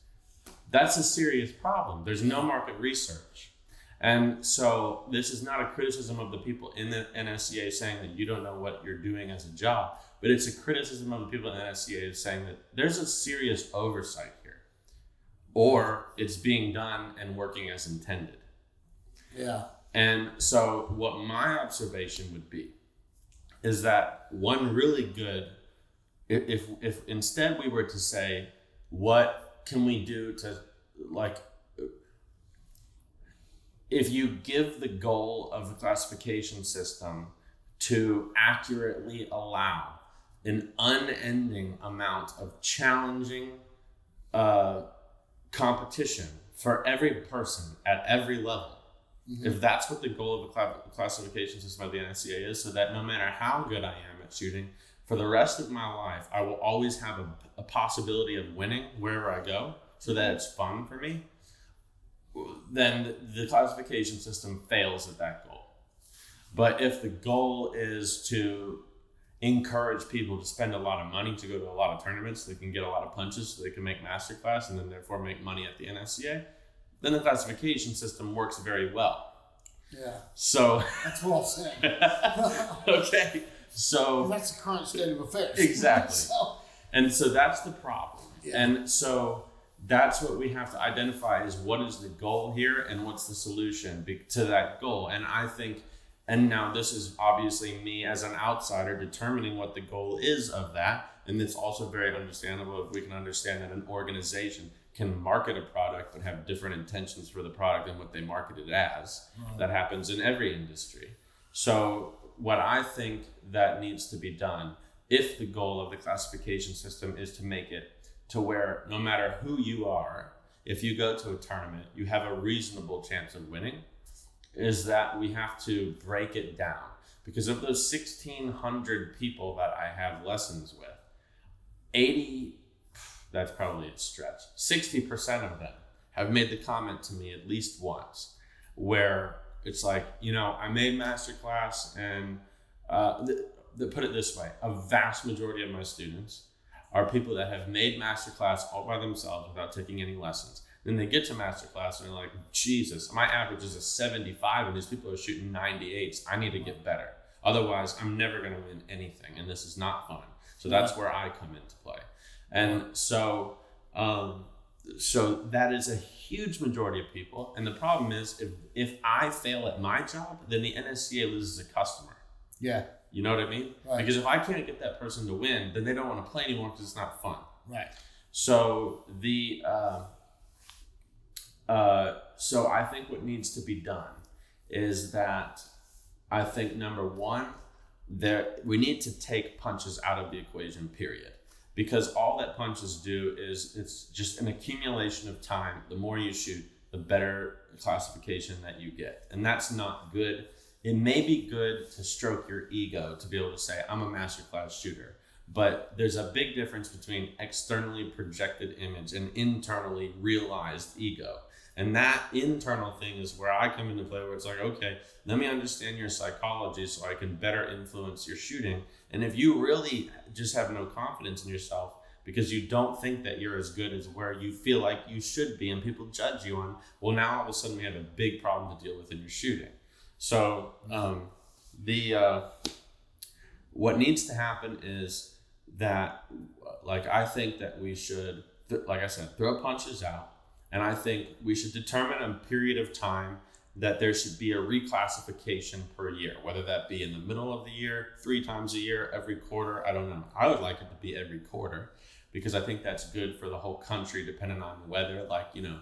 That's a serious problem. There's no market research. And so this is not a criticism of the people in the NSCA saying that you don't know what you're doing as a job, but it's a criticism of the people in the NSCA saying that there's a serious oversight here, or it's being done and working as intended. Yeah. And so what my observation would be is that one really good if if instead we were to say what can we do to like if you give the goal of the classification system to accurately allow an unending amount of challenging uh, competition for every person at every level. Mm-hmm. If that's what the goal of the classification system of the NSCA is, so that no matter how good I am at shooting, for the rest of my life, I will always have a, a possibility of winning wherever I go so that it's fun for me, then the classification system fails at that goal. But if the goal is to encourage people to spend a lot of money to go to a lot of tournaments, they can get a lot of punches so they can make masterclass and then therefore make money at the NSCA, then the classification system works very well. Yeah. So that's what I'm saying. okay. So that's the current state of affairs. Exactly. so. And so that's the problem. Yeah. And so that's what we have to identify is what is the goal here and what's the solution to that goal. And I think, and now this is obviously me as an outsider determining what the goal is of that. And it's also very understandable if we can understand that an organization can market a product but have different intentions for the product than what they market it as. Mm-hmm. That happens in every industry. So what I think that needs to be done if the goal of the classification system is to make it to where no matter who you are, if you go to a tournament, you have a reasonable chance of winning, is that we have to break it down. Because of those 1,600 people that I have lessons with, 80, that's probably a stretch. 60% of them have made the comment to me at least once where it's like, you know, I made masterclass and uh, th- th- put it this way a vast majority of my students are people that have made masterclass all by themselves without taking any lessons. Then they get to masterclass and they're like, Jesus, my average is a 75 and these people are shooting 98s. I need to get better. Otherwise, I'm never going to win anything and this is not fun. So that's where I come into play. And so, um, so that is a huge majority of people. And the problem is, if if I fail at my job, then the NSCA loses a customer. Yeah. You know what I mean? Right. Because if I can't get that person to win, then they don't want to play anymore because it's not fun. Right. So the uh, uh, so I think what needs to be done is that I think number one, there we need to take punches out of the equation. Period. Because all that punches do is it's just an accumulation of time. The more you shoot, the better classification that you get, and that's not good. It may be good to stroke your ego to be able to say, I'm a master class shooter. But there's a big difference between externally projected image and internally realized ego. And that internal thing is where I come into play, where it's like, okay, let me understand your psychology so I can better influence your shooting. And if you really just have no confidence in yourself because you don't think that you're as good as where you feel like you should be and people judge you on, well, now all of a sudden we have a big problem to deal with in your shooting. So, um, the uh, what needs to happen is that, like, I think that we should, like I said, throw punches out and I think we should determine a period of time that there should be a reclassification per year, whether that be in the middle of the year, three times a year, every quarter. I don't know. I would like it to be every quarter because I think that's good for the whole country, depending on the weather. Like, you know,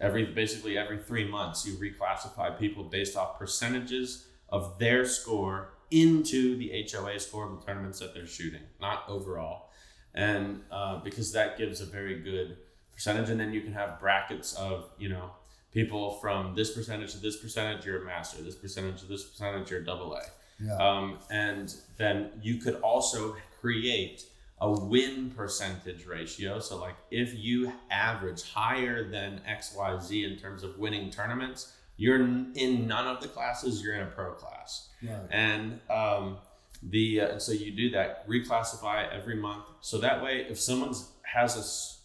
every basically every three months, you reclassify people based off percentages of their score into the HOA score of the tournaments that they're shooting, not overall. And uh, because that gives a very good percentage, and then you can have brackets of you know people from this percentage to this percentage, you're a master. This percentage to this percentage, you're a double A. Yeah. Um, and then you could also create a win percentage ratio. So, like if you average higher than XYZ in terms of winning tournaments, you're in none of the classes, you're in a pro class. Right. And um, the uh, so you do that, reclassify every month. So that way, if someone's has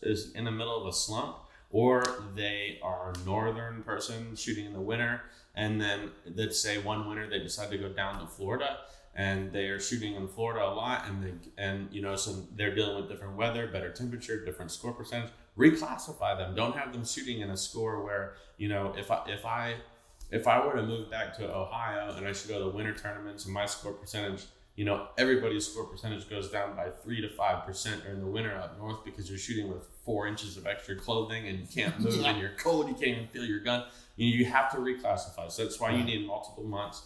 a is in the middle of a slump, or they are a northern person shooting in the winter, and then let's say one winter they decide to go down to Florida, and they are shooting in Florida a lot, and they and you know so they're dealing with different weather, better temperature, different score percentage. Reclassify them. Don't have them shooting in a score where you know if I if I if I were to move back to Ohio and I should go to winter tournaments and my score percentage, you know, everybody's score percentage goes down by three to five percent during the winter up north because you're shooting with four inches of extra clothing and you can't move and you're cold, you can't even feel your gun. You, know, you have to reclassify. So that's why you need multiple months.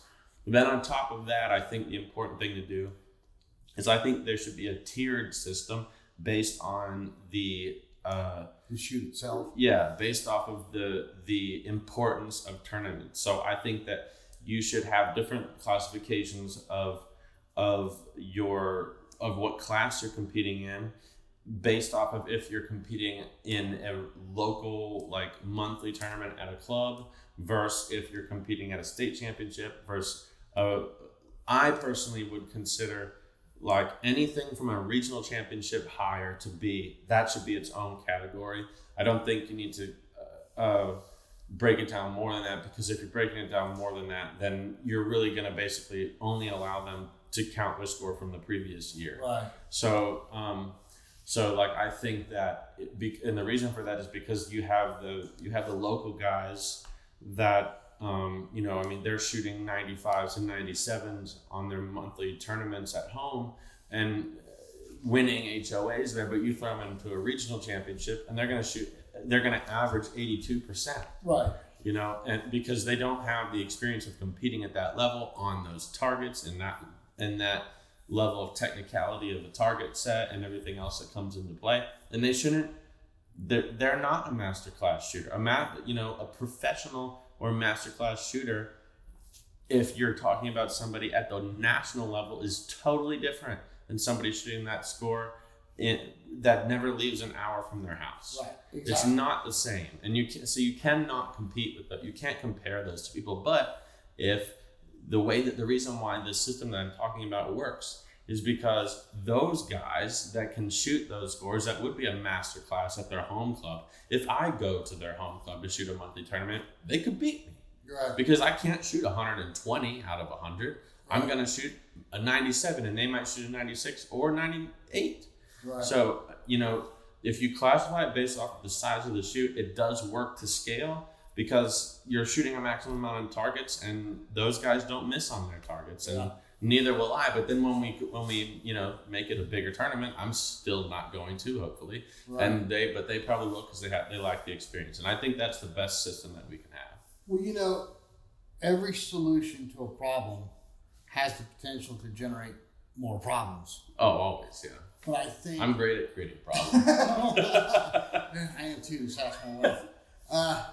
Then on top of that, I think the important thing to do is I think there should be a tiered system based on the uh, The shoot itself. yeah, based off of the the importance of tournaments. So I think that you should have different classifications of of your of what class you're competing in based off of if you're competing in a local like monthly tournament at a club versus if you're competing at a state championship versus uh, I personally would consider like anything from a regional championship higher to be that should be its own category. I don't think you need to uh, uh, break it down more than that because if you're breaking it down more than that, then you're really going to basically only allow them to count their score from the previous year. Right. So, um, so like I think that, it be, and the reason for that is because you have the you have the local guys that um, you know, I mean, they're shooting 95s and 97s on their monthly tournaments at home and winning HOAs there. But you throw them into a regional championship, and they're going to shoot. They're going to average 82 percent Right. you know, and because they don't have the experience of competing at that level on those targets and that and that level of technicality of a target set and everything else that comes into play, and they shouldn't. They're, they're not a master class shooter. A ma- you know, a professional or master class shooter. If you're talking about somebody at the national level, is totally different than somebody shooting that score in, that never leaves an hour from their house. Right. It's not the same, and you can, so you cannot compete with that. You can't compare those two people. But if the way that the reason why this system that I'm talking about works is because those guys that can shoot those scores, that would be a master class at their home club. If I go to their home club to shoot a monthly tournament, they could beat me right. because I can't shoot 120 out of 100. I'm gonna shoot a 97, and they might shoot a 96 or 98. Right. So, you know, if you classify it based off of the size of the shoot, it does work to scale because you're shooting a maximum amount of targets and those guys don't miss on their targets and Yeah. neither will I. But then when we when we, you know, make it a bigger tournament, I'm still not going to hopefully. Right. And they but they probably will cuz they have they like the experience. And I think that's the best system that we can have. Well, you know, every solution to a problem has the potential to generate more problems. Oh, always, yeah. But I think I'm great at creating problems. I am too, so that's my wife. Uh,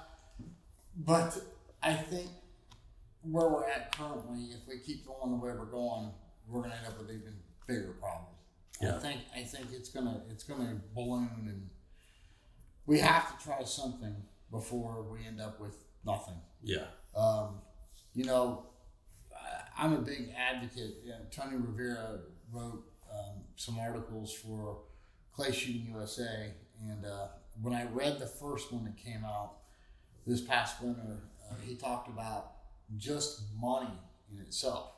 but I think where we're at currently, if we keep going the way we're going, we're gonna end up with even bigger problems. Yeah. I think I think it's gonna it's gonna balloon and we have to try something before we end up with nothing. yeah. Um, you know, I'm a big advocate. Yeah, Tony Rivera wrote um, some articles for Clay Shooting USA, and uh, when I read the first one that came out this past winter, uh, he talked about just money in itself.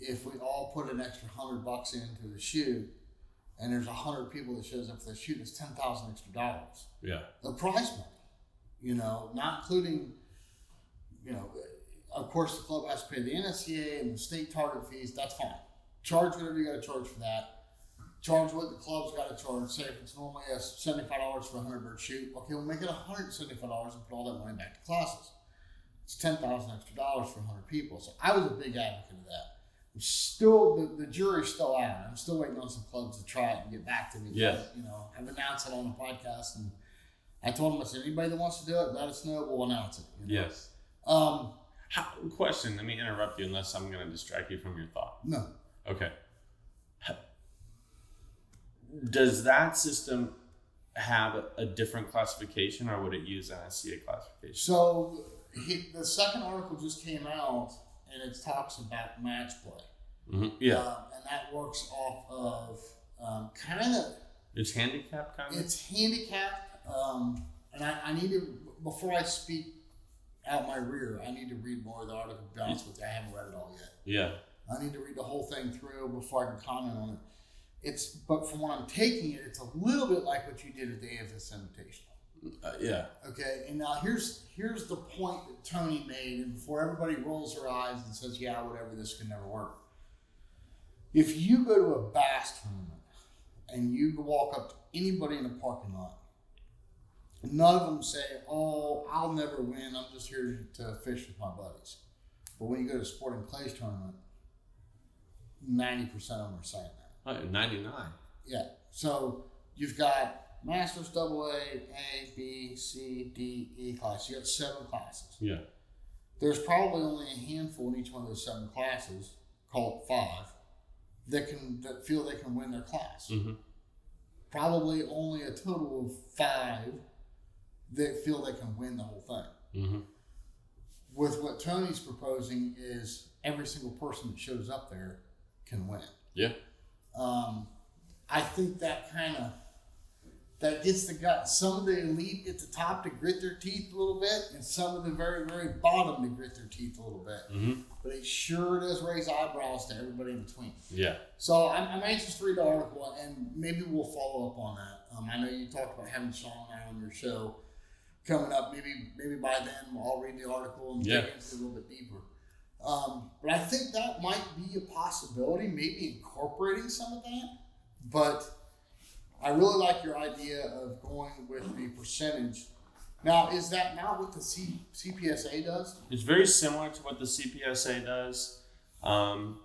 If we all put an extra hundred bucks into the shoot, and there's a hundred people that shows up for the shoot, it's ten thousand extra dollars Yeah. the prize money, you know, not including, you know, of course the club has to pay the NSCA and the state target fees. That's fine. Charge whatever you got to charge for that. Charge what the club's got to charge. Say if it's normally a seventy-five dollars for a hundred bird shoot, okay, we'll make it hundred seventy-five dollars and put all that money back to classes. It's ten thousand extra dollars for hundred people. So I was a big advocate of that. I'm still the, the jury's still out. I'm still waiting on some clubs to try it and get back to me. Yeah. But, you know, I've announced it on the podcast and I told them I said anybody that wants to do it, let us know. We'll announce it. you know? Yes. Um. How, question, let me interrupt you unless I'm going to distract you from your thought. No. Okay. Does that system have a different classification or would it use NSCA classification? So he, the second article just came out and it talks about match play. hmm Yeah. Um, and that works off of um, kind of it's handicap kind of? it's handicapped. Um, and I, I need to before I speak out my rear, I need to read more of the article. To be honest with you, I haven't read it all yet. Yeah. I need to read the whole thing through before I can comment on it. It's but from what I'm taking it, it's a little bit like what you did at the AFS Invitational. Uh, yeah. Okay, and now here's here's the point that Tony made, and before everybody rolls their eyes and says, "Yeah, whatever, this can never work." If you go to a bass tournament and you walk up to anybody in a parking lot, none of them say, "Oh, I'll never win. I'm just here to fish with my buddies." But when you go to a sporting clays tournament, ninety percent of them are saying that. Oh, 99. Yeah. So you've got Masters Double A, A, B, C, D, E class. You got seven classes. Yeah. There's probably only a handful in each one of those seven classes, called five, that can that feel they can win their class. hmm Probably only a total of five that feel they can win the whole thing. hmm With what Tony's proposing is every single person that shows up there can win. Yeah. Um, I think that kind of that gets the gut. Some of the elite at the top to grit their teeth a little bit, and some of the very very bottom to grit their teeth a little bit. hmm But it sure does raise eyebrows to everybody in between. Yeah. So I'm, I'm anxious to read the article, and maybe we'll follow up on that. Um, I know you talked about having Sean on your show coming up. Maybe maybe by then I'll read the article and Yeah. dig into it a little bit deeper. Um, but I think that might be a possibility, maybe incorporating some of that. But I really like your idea of going with the percentage. Now, is that not what the C, CPSA does? It's very similar to what the CPSA does. Um,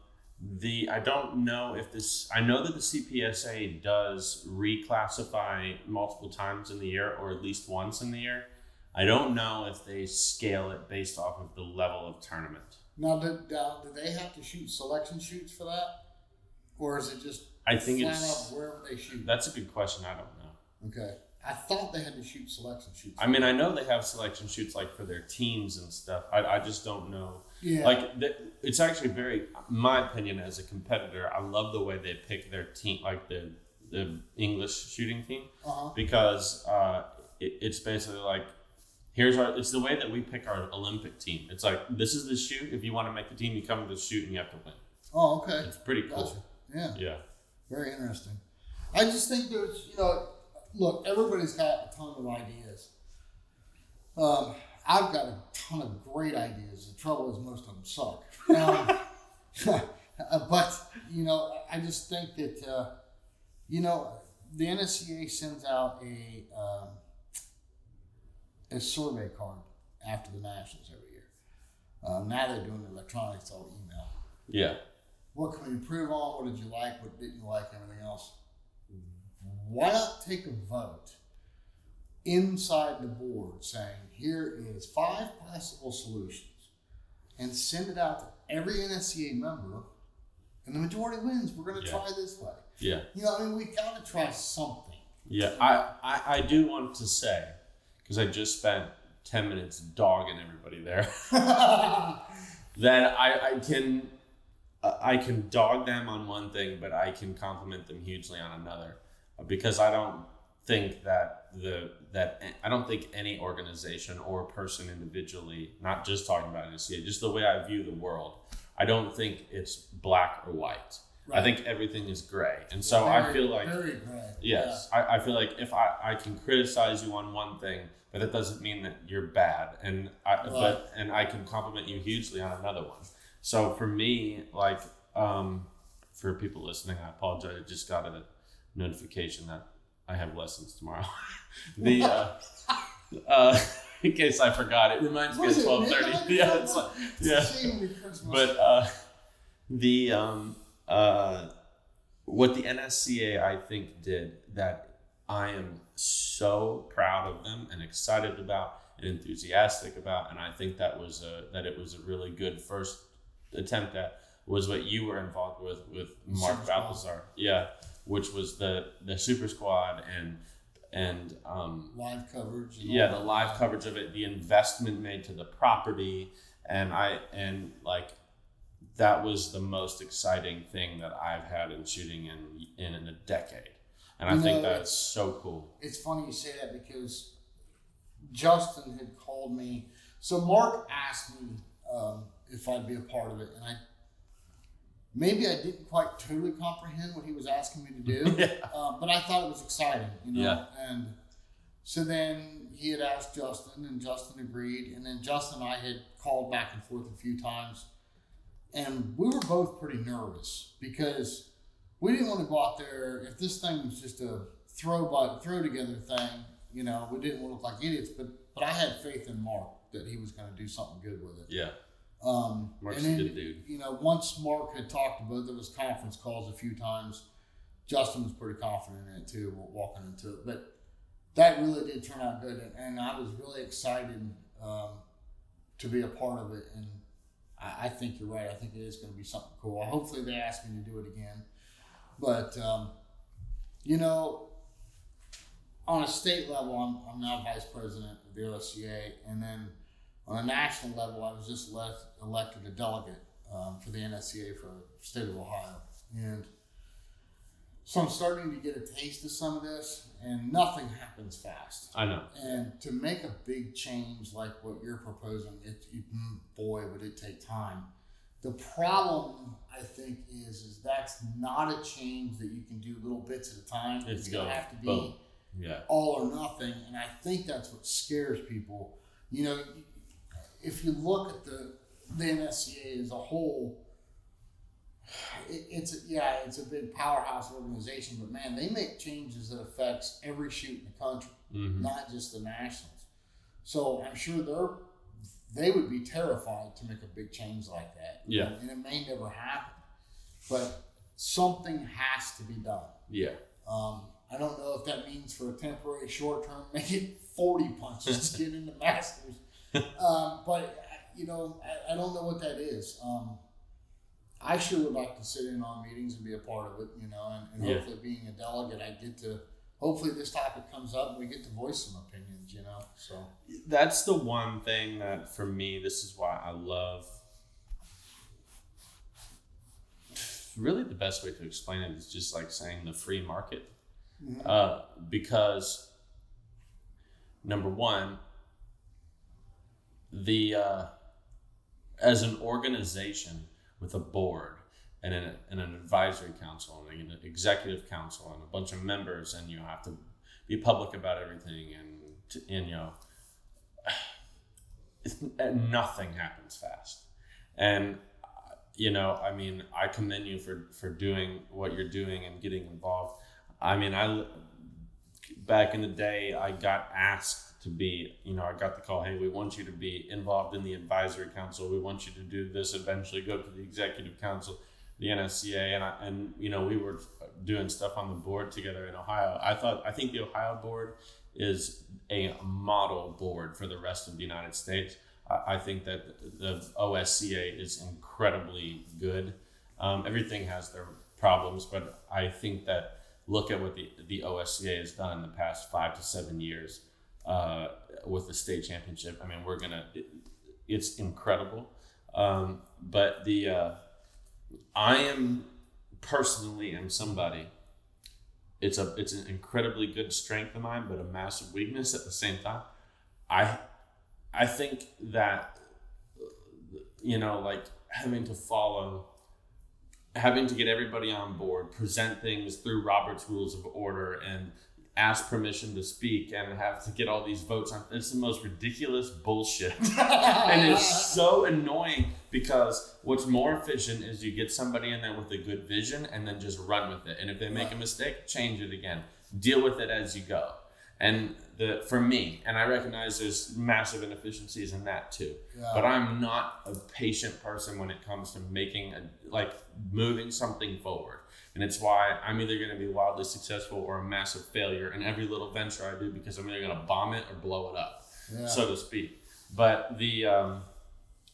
the I don't know if this. I know that the CPSA does reclassify multiple times in the year, or at least once in the year. I don't know if they scale it based off of the level of tournament. Now, do, now, do they have to shoot selection shoots for that? Or is it just I think flat it's out wherever they shoot? that's a good question. I don't know. Okay, I thought they had to shoot selection shoots. I mean, I know they have selection shoots like for their teams and stuff. I, I just don't know. yeah, Like th- it's actually very, my opinion as a competitor. I love the way they pick their team, like the the English shooting team, uh-huh. because uh, it, it's basically like here's our. It's the way that we pick our Olympic team. It's like this is the shoot. If you want to make the team, you come to the shoot and you have to win. Oh, okay, It's pretty cool. gotcha. Yeah. Yeah. Very interesting. I just think there's, you know, look, everybody's got a ton of ideas. Um, I've got a ton of great ideas. The trouble is, most of them suck. Um, but you know, I just think that uh, you know the NSCA sends out a um, a survey card after the nationals every year. Um, now they're doing electronic, it's all email Yeah. what can we improve on? What did you like? What didn't you like? Everything else. Why not take a vote inside the board saying, here is five possible solutions and send it out to every NSCA member and the majority wins. We're going to Yeah. try this way. Yeah. You know, I mean, we got to try something. Yeah. I, I, I do want to say, because I just spent 10 minutes dogging everybody there, that I, I can I can dog them on one thing, but I can compliment them hugely on another, because I don't think that the that I don't think any organization or person individually, not just talking about NSCA, just the way I view the world, I don't think it's black or white. I think everything is gray, and so I feel like very great. Yes, I, I feel like if I, I can criticize you on one thing, but that doesn't mean that you're bad, and I but and I can compliment you hugely on another one. So for me, like um, for people listening, I apologize. I just got a notification that I have lessons tomorrow. the uh, uh, in case I forgot, it reminds me of twelve thirty. Yeah, it's like It's yeah a shame we but uh, the um, uh, what the NSCA I think did that I am so proud of them and excited about and enthusiastic about, and I think that was a that it was a really good first attempt at was what you were involved with with Mark Super Squad. Yeah, which was the the Super Squad and and um, live coverage. and yeah the live coverage of it the investment made to the property and i and like that was the most exciting thing that i've had in shooting in in, in a decade and i You think know, that's so cool it's funny you say that because Justin had called me. So Mark asked me um, if I'd be a part of it, and I maybe I didn't quite totally comprehend what he was asking me to do, yeah um, but I thought it was exciting, you know. Yeah. And so then he had asked Justin, and Justin agreed, and then Justin and I had called back and forth a few times, and we were both pretty nervous because we didn't want to go out there if this thing was just a throw by throw together thing. You know, we didn't want to look like idiots, but but I had faith in Mark that he was going to do something good with it. yeah Um, Mark's and a good dude. You know, once Mark had talked to both of his conference calls a few times, Justin was pretty confident in it too, walking into it. But that really did turn out good, and, and I was really excited um, to be a part of it. And I, I think you're right. I think it is going to be something cool. Hopefully, they ask me to do it again. But um, you know, on a state level, I'm, I'm now vice president of the OSCA, and then on a national level, I was just elect, elected a delegate um, for the NSCA for the state of Ohio, and so I'm starting to get a taste of some of this, and nothing happens fast. i know And to make a big change like what you're proposing, it, it mm, boy would it take time. The problem I think is is that's not a change that you can do little bits at a time. It's gonna have to be boom. yeah all or nothing, and I think that's what scares people. You know, if you look at the the NSCA as a whole, it, it's a, yeah, it's a big powerhouse organization, but man, they make changes that affects every shoot in the country, hmm not just the nationals. So I'm sure they're they would be terrified to make a big change like that. Yeah. and it may never happen, but something has to be done. yeah Um, I don't know if that means for a temporary short term, make it 40 punches to get into Masters. Um, but, you know, I, I don't know what that is. Um, I sure would like to sit in on meetings and be a part of it, you know, and, and Yeah. hopefully being a delegate, I get to, hopefully this topic comes up and we get to voice some opinions, you know, so. That's the one thing that for me, this is why I love. Really, the best way to explain it is just like saying the free market. Uh, because number one, the uh, as an organization with a board and an, and an advisory council and an executive council and a bunch of members, and you have to be public about everything, and t- and you know, it's, eh, nothing happens fast, and you know, I mean, I commend you for for doing what you're doing and getting involved. I mean, I back in the day, I got asked to be, you know, I got the call, hey, we want you to be involved in the advisory council. We want you to do this. Eventually, go to the executive council, the NSCA, and I, and you know, we were doing stuff on the board together in Ohio. I thought, I think the Ohio board is a model board for the rest of the United States. I, I think that the OSCA is incredibly good. Um, everything has their problems, but I think that look at what the, the OSCA has done in the past five to seven years uh, with the state championship. I mean, we're gonna. It, it's incredible, um, but the uh, I am personally am somebody. It's a it's an incredibly good strength of mine, but a massive weakness at the same time. I I think that you know, like having to follow having to get everybody on board, present things through Robert's Rules of Order, and ask permission to speak, and have to get all these votes on. It's the most ridiculous bullshit, and it's so annoying because what's more efficient is you get somebody in there with a good vision, and then just run with it. And if they make a mistake, change it again. Deal with it as you go. And the for me, and I recognize there's massive inefficiencies in that too. Yeah. But I'm not a patient person when it comes to making a, like moving something forward. And it's why I'm either going to be wildly successful or a massive failure in every little venture I do because I'm either going to bomb it or blow it up, Yeah. so to speak. But the um,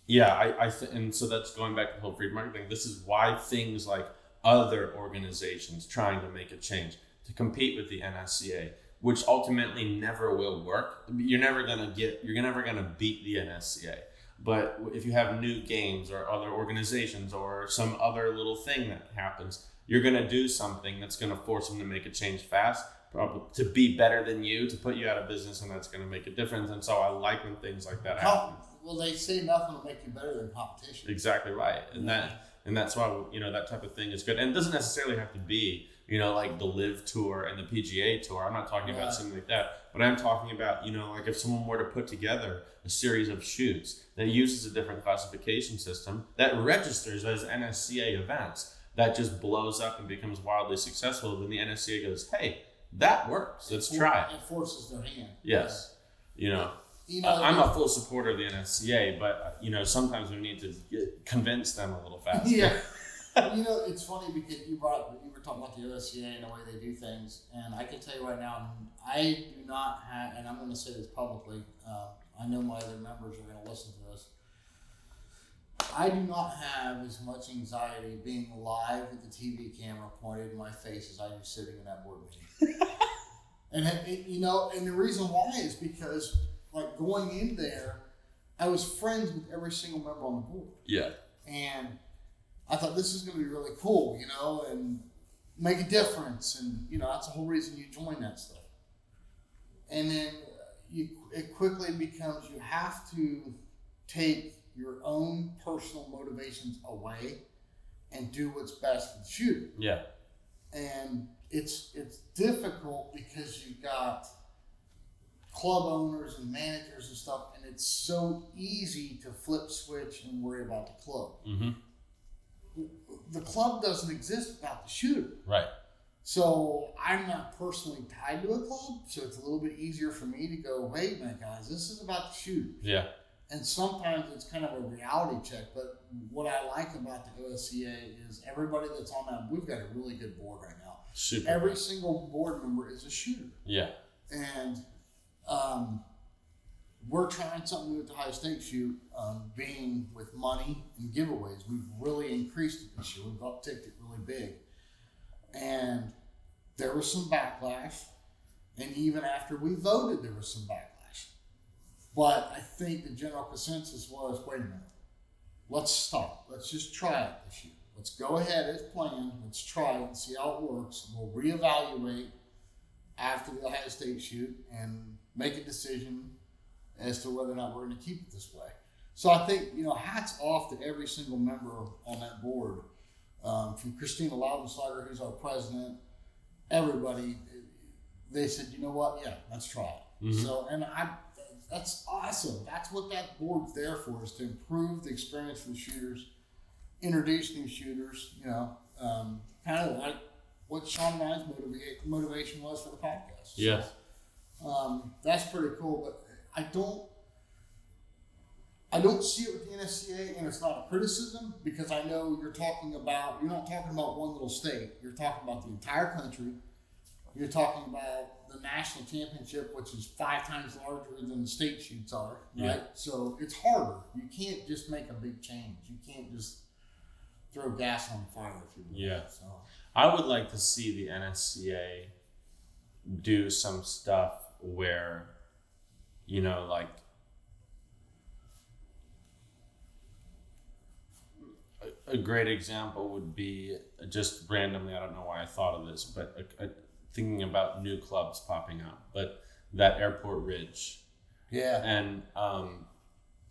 yeah, I, I th- and so that's going back to the whole free market thing. This is why things like other organizations trying to make a change to compete with the NSCA, which ultimately never will work. You're never gonna get. You're never gonna beat the NSCA. But if you have new games or other organizations or some other little thing that happens, you're gonna do something that's gonna force them to make a change fast, probably to be better than you, to put you out of business, and that's gonna make a difference. And so I like when things like that happen. Well, they say nothing will make you better than competition. Exactly right, and that and that's why you know that type of thing is good. And it doesn't necessarily have to be you know like the LIV Tour and the PGA Tour. I'm not talking about something like that, but I'm talking about you know like if someone were to put together a series of shoots that uses a different classification system that registers as NSCA events that just blows up and becomes wildly successful, then the NSCA goes, hey, that works. Let's For- try it. It forces their hand. Yes, you know. You know, I'm a full supporter of the NSCA, but you know sometimes we need to get, convince them a little faster. yeah. you know, it's funny because you brought up, you were talking about the OSCA and the way they do things, and I can tell you right now, I do not have, and I'm going to say this publicly. Uh, I know my other members are going to listen to this. I do not have as much anxiety being live with the TV camera pointed in my face as I do sitting in that board meeting. and it, you know, and the reason why is because like going in there, I was friends with every single member on the board Yeah. and I thought this is going to be really cool, you know, and make a difference, and you know that's the whole reason you join that stuff. And then uh, you, it quickly becomes you have to take your own personal motivations away and do what's best for the shooter. Yeah. And it's it's difficult because you've got club owners and managers and stuff, and it's so easy to flip switch and worry about the club Mm-hmm. the club doesn't exist without the shooter. Right. So I'm not personally tied to a club, so it's a little bit easier for me to go, wait a minute, guys, this is about the shooter. Yeah. And sometimes it's kind of a reality check. But what I like about the OSCA is everybody that's on that, we've got a really good board right now. Super. Every single board member is a shooter. yeah. And um, we're trying something new at the Ohio State shoot, um, being with money and giveaways. We've really increased it this year. We've upticked it really big. And there was some backlash. And even after we voted, there was some backlash. But I think the general consensus was wait a minute, let's stop. Let's just try it this year. Let's go ahead as planned. Let's try it and see how it works. We'll reevaluate after the Ohio State shoot and make a decision as to whether or not we're going to keep it this way. So I think, you know, hats off to every single member on that board, um, from Christina Laudenslager, who's our president, everybody. They said, you know what? Yeah, let's try it. Mhm. So, and I, that's awesome. That's what that board's there for, is to improve the experience for the shooters, introduce new shooters. You know, um, kind of like what Sean and I's motiva- motivation was for the podcast. So, Yes. um, that's pretty cool, but I don't. I don't see it with the NSCA, and it's not a criticism because I know you're talking about you're not talking about one little state. You're talking about the entire country. You're talking about the national championship, which is five times larger than the state shoots are, right? Yeah. So it's harder. You can't just make a big change. You can't just throw gas on the fire, if you will. Yeah. So I would like to see the NSCA do some stuff where, you know, like a, great example would be just randomly. I don't know why I thought of this, but a, a, thinking about new clubs popping up, but that Airport Ridge yeah, and um,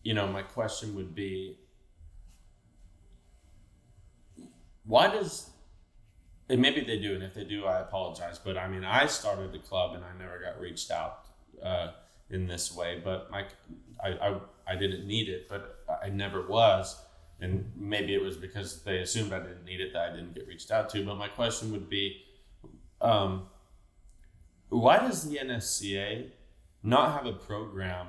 you know, my question would be, why does and maybe they do, and if they do, I apologize. But I mean, I started the club, and I never got reached out uh, in this way. But my, I, I, I didn't need it, but I never was, and maybe it was because they assumed I didn't need it that I didn't get reached out to. But my question would be, um, why does the NSCA not have a program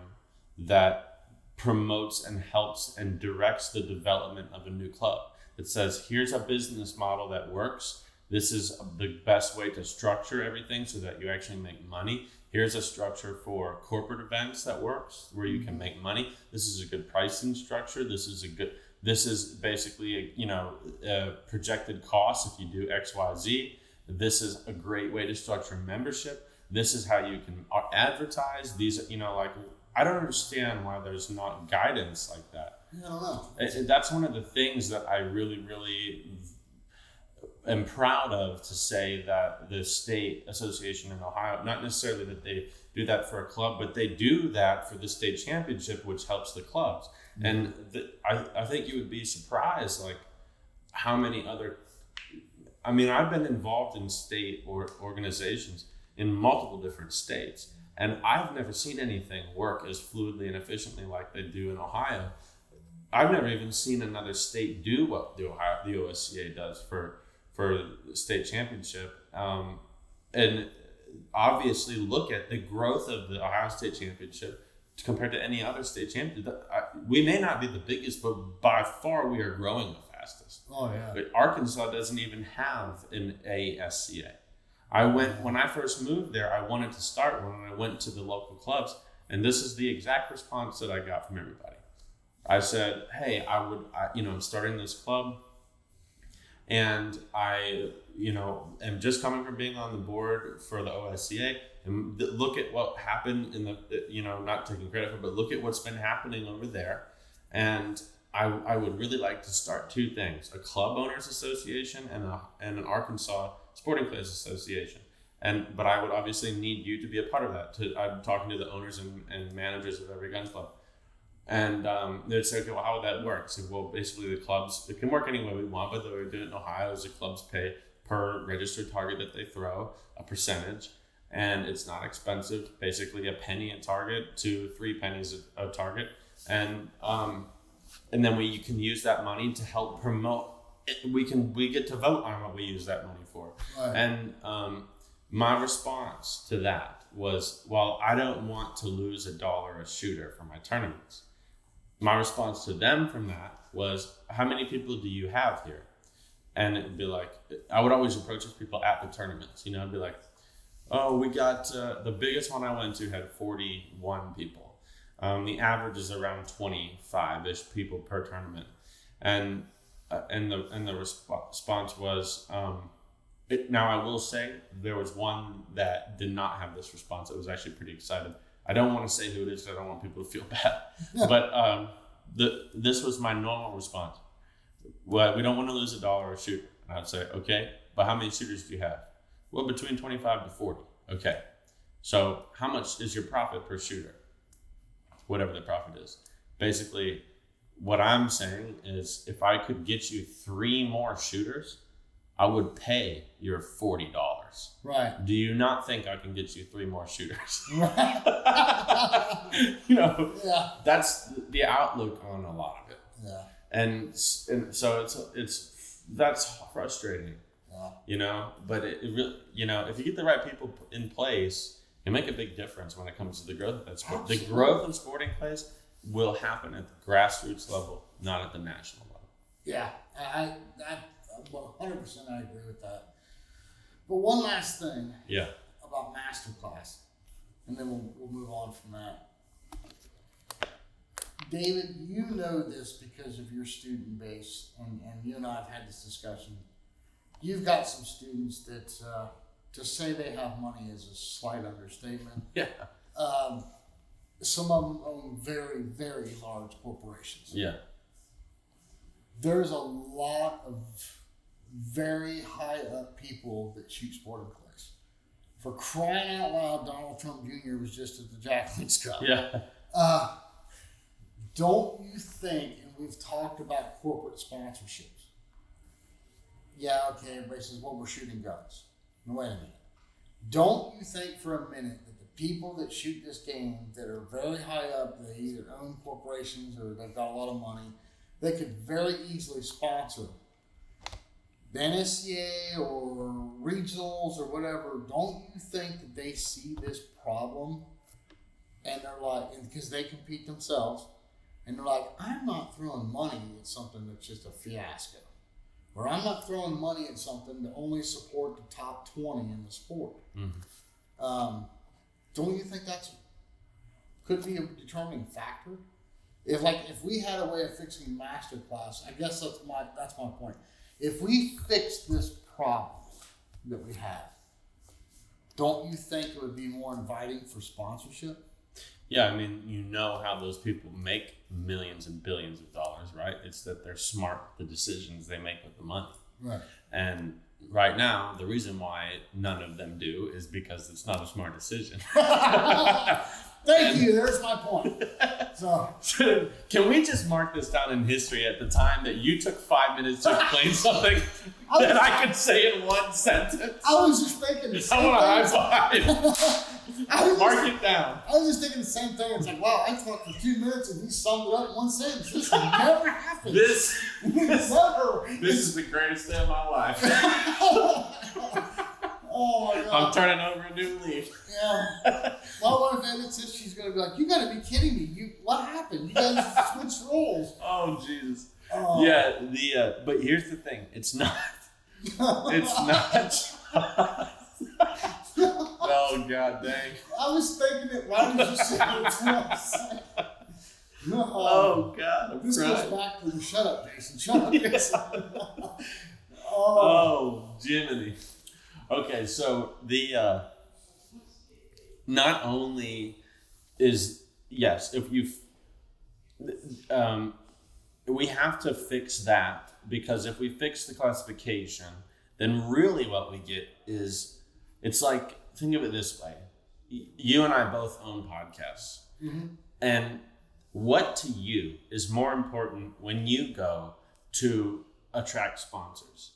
that promotes and helps and directs the development of a new club that says here's a business model that works. This is the best way to structure everything so that you actually make money. Here's a structure for corporate events that works where you can make money. This is a good pricing structure. This is a good this is basically a, you know a projected cost if you do xyz this is a great way to structure membership this is how you can advertise these you know like i don't understand why there's not guidance like that I don't know. it- that's one of the things that I really, really am proud of to say that the state association in Ohio, not necessarily that they do that for a club, but they do that for the state championship, which helps the clubs. Mm-hmm. And the, I, I think you would be surprised, like how many other. I mean, I've been involved in state or organizations in multiple different states, and I've never seen anything work as fluidly and efficiently like they do in Ohio. I've never even seen another state do what the Ohio the OSCA does for for the state championship, um, and obviously look at the growth of the Ohio State Championship compared to any other state championship. We may not be the biggest, but by far we are growing the. Oh yeah. But Arkansas doesn't even have an ASCA. I went when I first moved there. I wanted to start one, and I went to the local clubs, and this is the exact response that I got from everybody. I said, "Hey, I would, I, you know, I'm starting this club, and I, you know, am just coming from being on the board for the OSCA, and th- look at what happened in the, you know, not taking credit for, but look at what's been happening over there, and I, I would really like to start two things: a club owners association and a and an Arkansas Sporting Clays Association. And but I would obviously need you to be a part of that. To I'm talking to the owners and, and managers of every gun club. And um, they'd say, okay, well, how would that work? So, well, basically, the clubs, it can work any way we want, but the way we do it in Ohio is the clubs pay per registered target that they throw a percentage, and it's not expensive. Basically, a penny a target to three pennies a, a target, and um, and then we you can use that money to help promote. It. We can we get to vote on what we use that money for. Right. And um, my response to that was, well, I don't want to lose a dollar a shooter for my tournaments. My response to them from that was, how many people do you have here? And it'd be like, I would always approach those people at the tournaments. You know, I'd be like, oh, we got uh, the biggest one I went to had 41 people. Um, the average is around 25 ish people per tournament. And uh, and the and the resp- response was um, it, now I will say there was one that did not have this response. It was actually pretty excited. I don't want to say who it is. I don't want people to feel bad. but um, the this was my normal response. Well, we don't want to lose a dollar a shooter. And I'd say, okay, but how many shooters do you have? Well, between 25 to 40. Okay. So how much is your profit per shooter? Whatever the profit is. Basically, what I'm saying is if I could get you three more shooters, I would pay your forty dollars. Right. Do you not think I can get you three more shooters? Right. you know, yeah. that's the outlook on a lot of it, Yeah. and and so it's it's that's frustrating, Yeah. you know. But it, it really, you know, if you get the right people in place, it make a big difference when it comes to the growth of that sport. The growth of sporting clays will happen at the grassroots level, not at the national level. Yeah. I, I that one hundred percent I agree with that. But one last thing Yeah. about masterclass, and then we'll, we'll move on from that. David, you know this because of your student base, and, and you and I have had this discussion. You've got some students that uh, to say they have money is a slight understatement. Yeah. Um, some of them own very, very large corporations. Yeah. There's a lot of very high up people that shoot sporting clays. For crying out loud, Donald Trump Jr. was just at the Jack Links Cup. Yeah. Uh, don't you think, and we've talked about corporate sponsorships. Yeah, okay, everybody says, well, we're shooting guns. Wait a minute. Don't you think for a minute that the people that shoot this game that are very high up, they either own corporations or they've got a lot of money, they could very easily sponsor the NSCA or regionals or whatever. Don't you think that they see this problem and they're like, because they compete themselves, and they're like, I'm not throwing money at something that's just a fiasco, or I'm not throwing money at something to only support the top twenty in the sport. Um, don't you think that's could be a determining factor? If like if we had a way of fixing master class, I guess that's my that's my point. If we fix this problem that we have, don't you think it would be more inviting for sponsorship? Yeah, I mean, you know how those people make millions and billions of dollars, right? It's that they're smart the decisions they make with the money. Right. And right now, the reason why none of them do is because it's not a smart decision. Thank you. There's my point. So Can we just mark this down in history at the time that you took five minutes to explain something I that I could say in one sentence? I was just thinking the I want a high five. I was, Mark just, it down. I was just thinking the same thing. It's like, wow, I talked for two minutes and he summed it up in one sentence. This never happens. This, never. this is the greatest day of my life. oh my god! I'm turning over a new leaf. yeah. My wife edits it. She's gonna be like, "You gotta be kidding me! You what happened? You guys switched roles." Oh Jesus. Oh. Yeah, the uh, but here's the thing. It's not. It's not. Oh God, dang. I was thinking it right as you said it. No. Oh God, I'm This goes back to the shut up, Jason. Shut up, Jason. oh, Oh, Jiminy. Okay, so the uh, not only is yes, if you um, we have to fix that because if we fix the classification, then really what we get is it's like think of it this way: you and I both own podcasts, mm-hmm. and what to you is more important when you go to attract sponsors?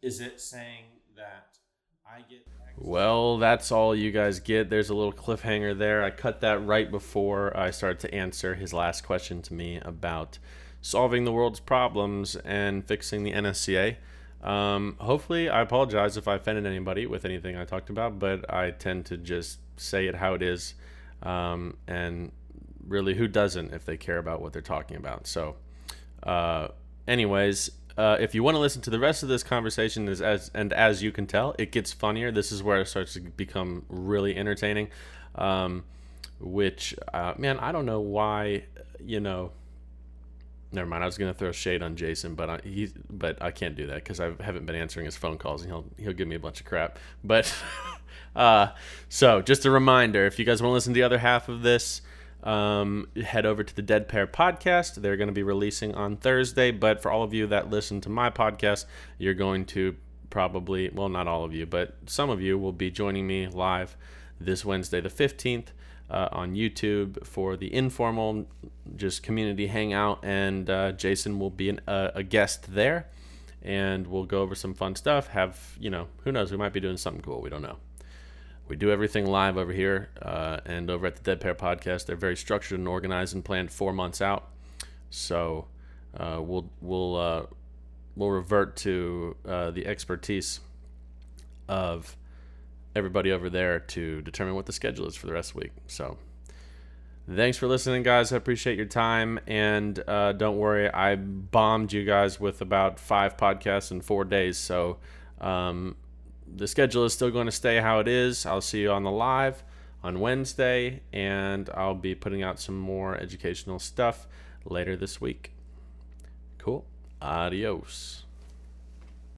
Is it saying that I get well, that's all you guys get. There's a little cliffhanger there. I cut that right before I started to answer his last question to me about solving the world's problems and fixing the NSCA. Um, hopefully, I apologize if I offended anybody with anything I talked about, but I tend to just say it how it is. Um, and really, who doesn't if they care about what they're talking about? So, uh, anyways, uh, if you want to listen to the rest of this conversation, is as and as you can tell, it gets funnier. This is where it starts to become really entertaining. Um, which uh, man, I don't know why. You know, never mind. I was gonna throw shade on Jason, but I, he, but I can't do that because I haven't been answering his phone calls, and he'll he'll give me a bunch of crap. But uh, so just a reminder, if you guys want to listen to the other half of this. Um, head over to the Dead Pair podcast. They're going to be releasing on Thursday. But for all of you that listen to my podcast, you're going to probably, well, not all of you, but some of you will be joining me live this Wednesday, the 15th, uh, on YouTube for the informal, just community hangout. And uh, Jason will be an, uh, a guest there. And we'll go over some fun stuff. Have, you know, who knows? We might be doing something cool. We don't know we do everything live over here uh, and over at the Dead Pair podcast. They're very structured and organized and planned four months out. So uh, we'll we'll uh, we'll revert to the expertise of everybody over there to determine what the schedule is for the rest of the week. So thanks for listening, guys. I appreciate your time, and uh, don't worry, I bombed you guys with about five podcasts in four days. So. Um, the schedule is still going to stay how it is. I'll see you on the live on Wednesday, and I'll be putting out some more educational stuff later this week. Cool. Adios.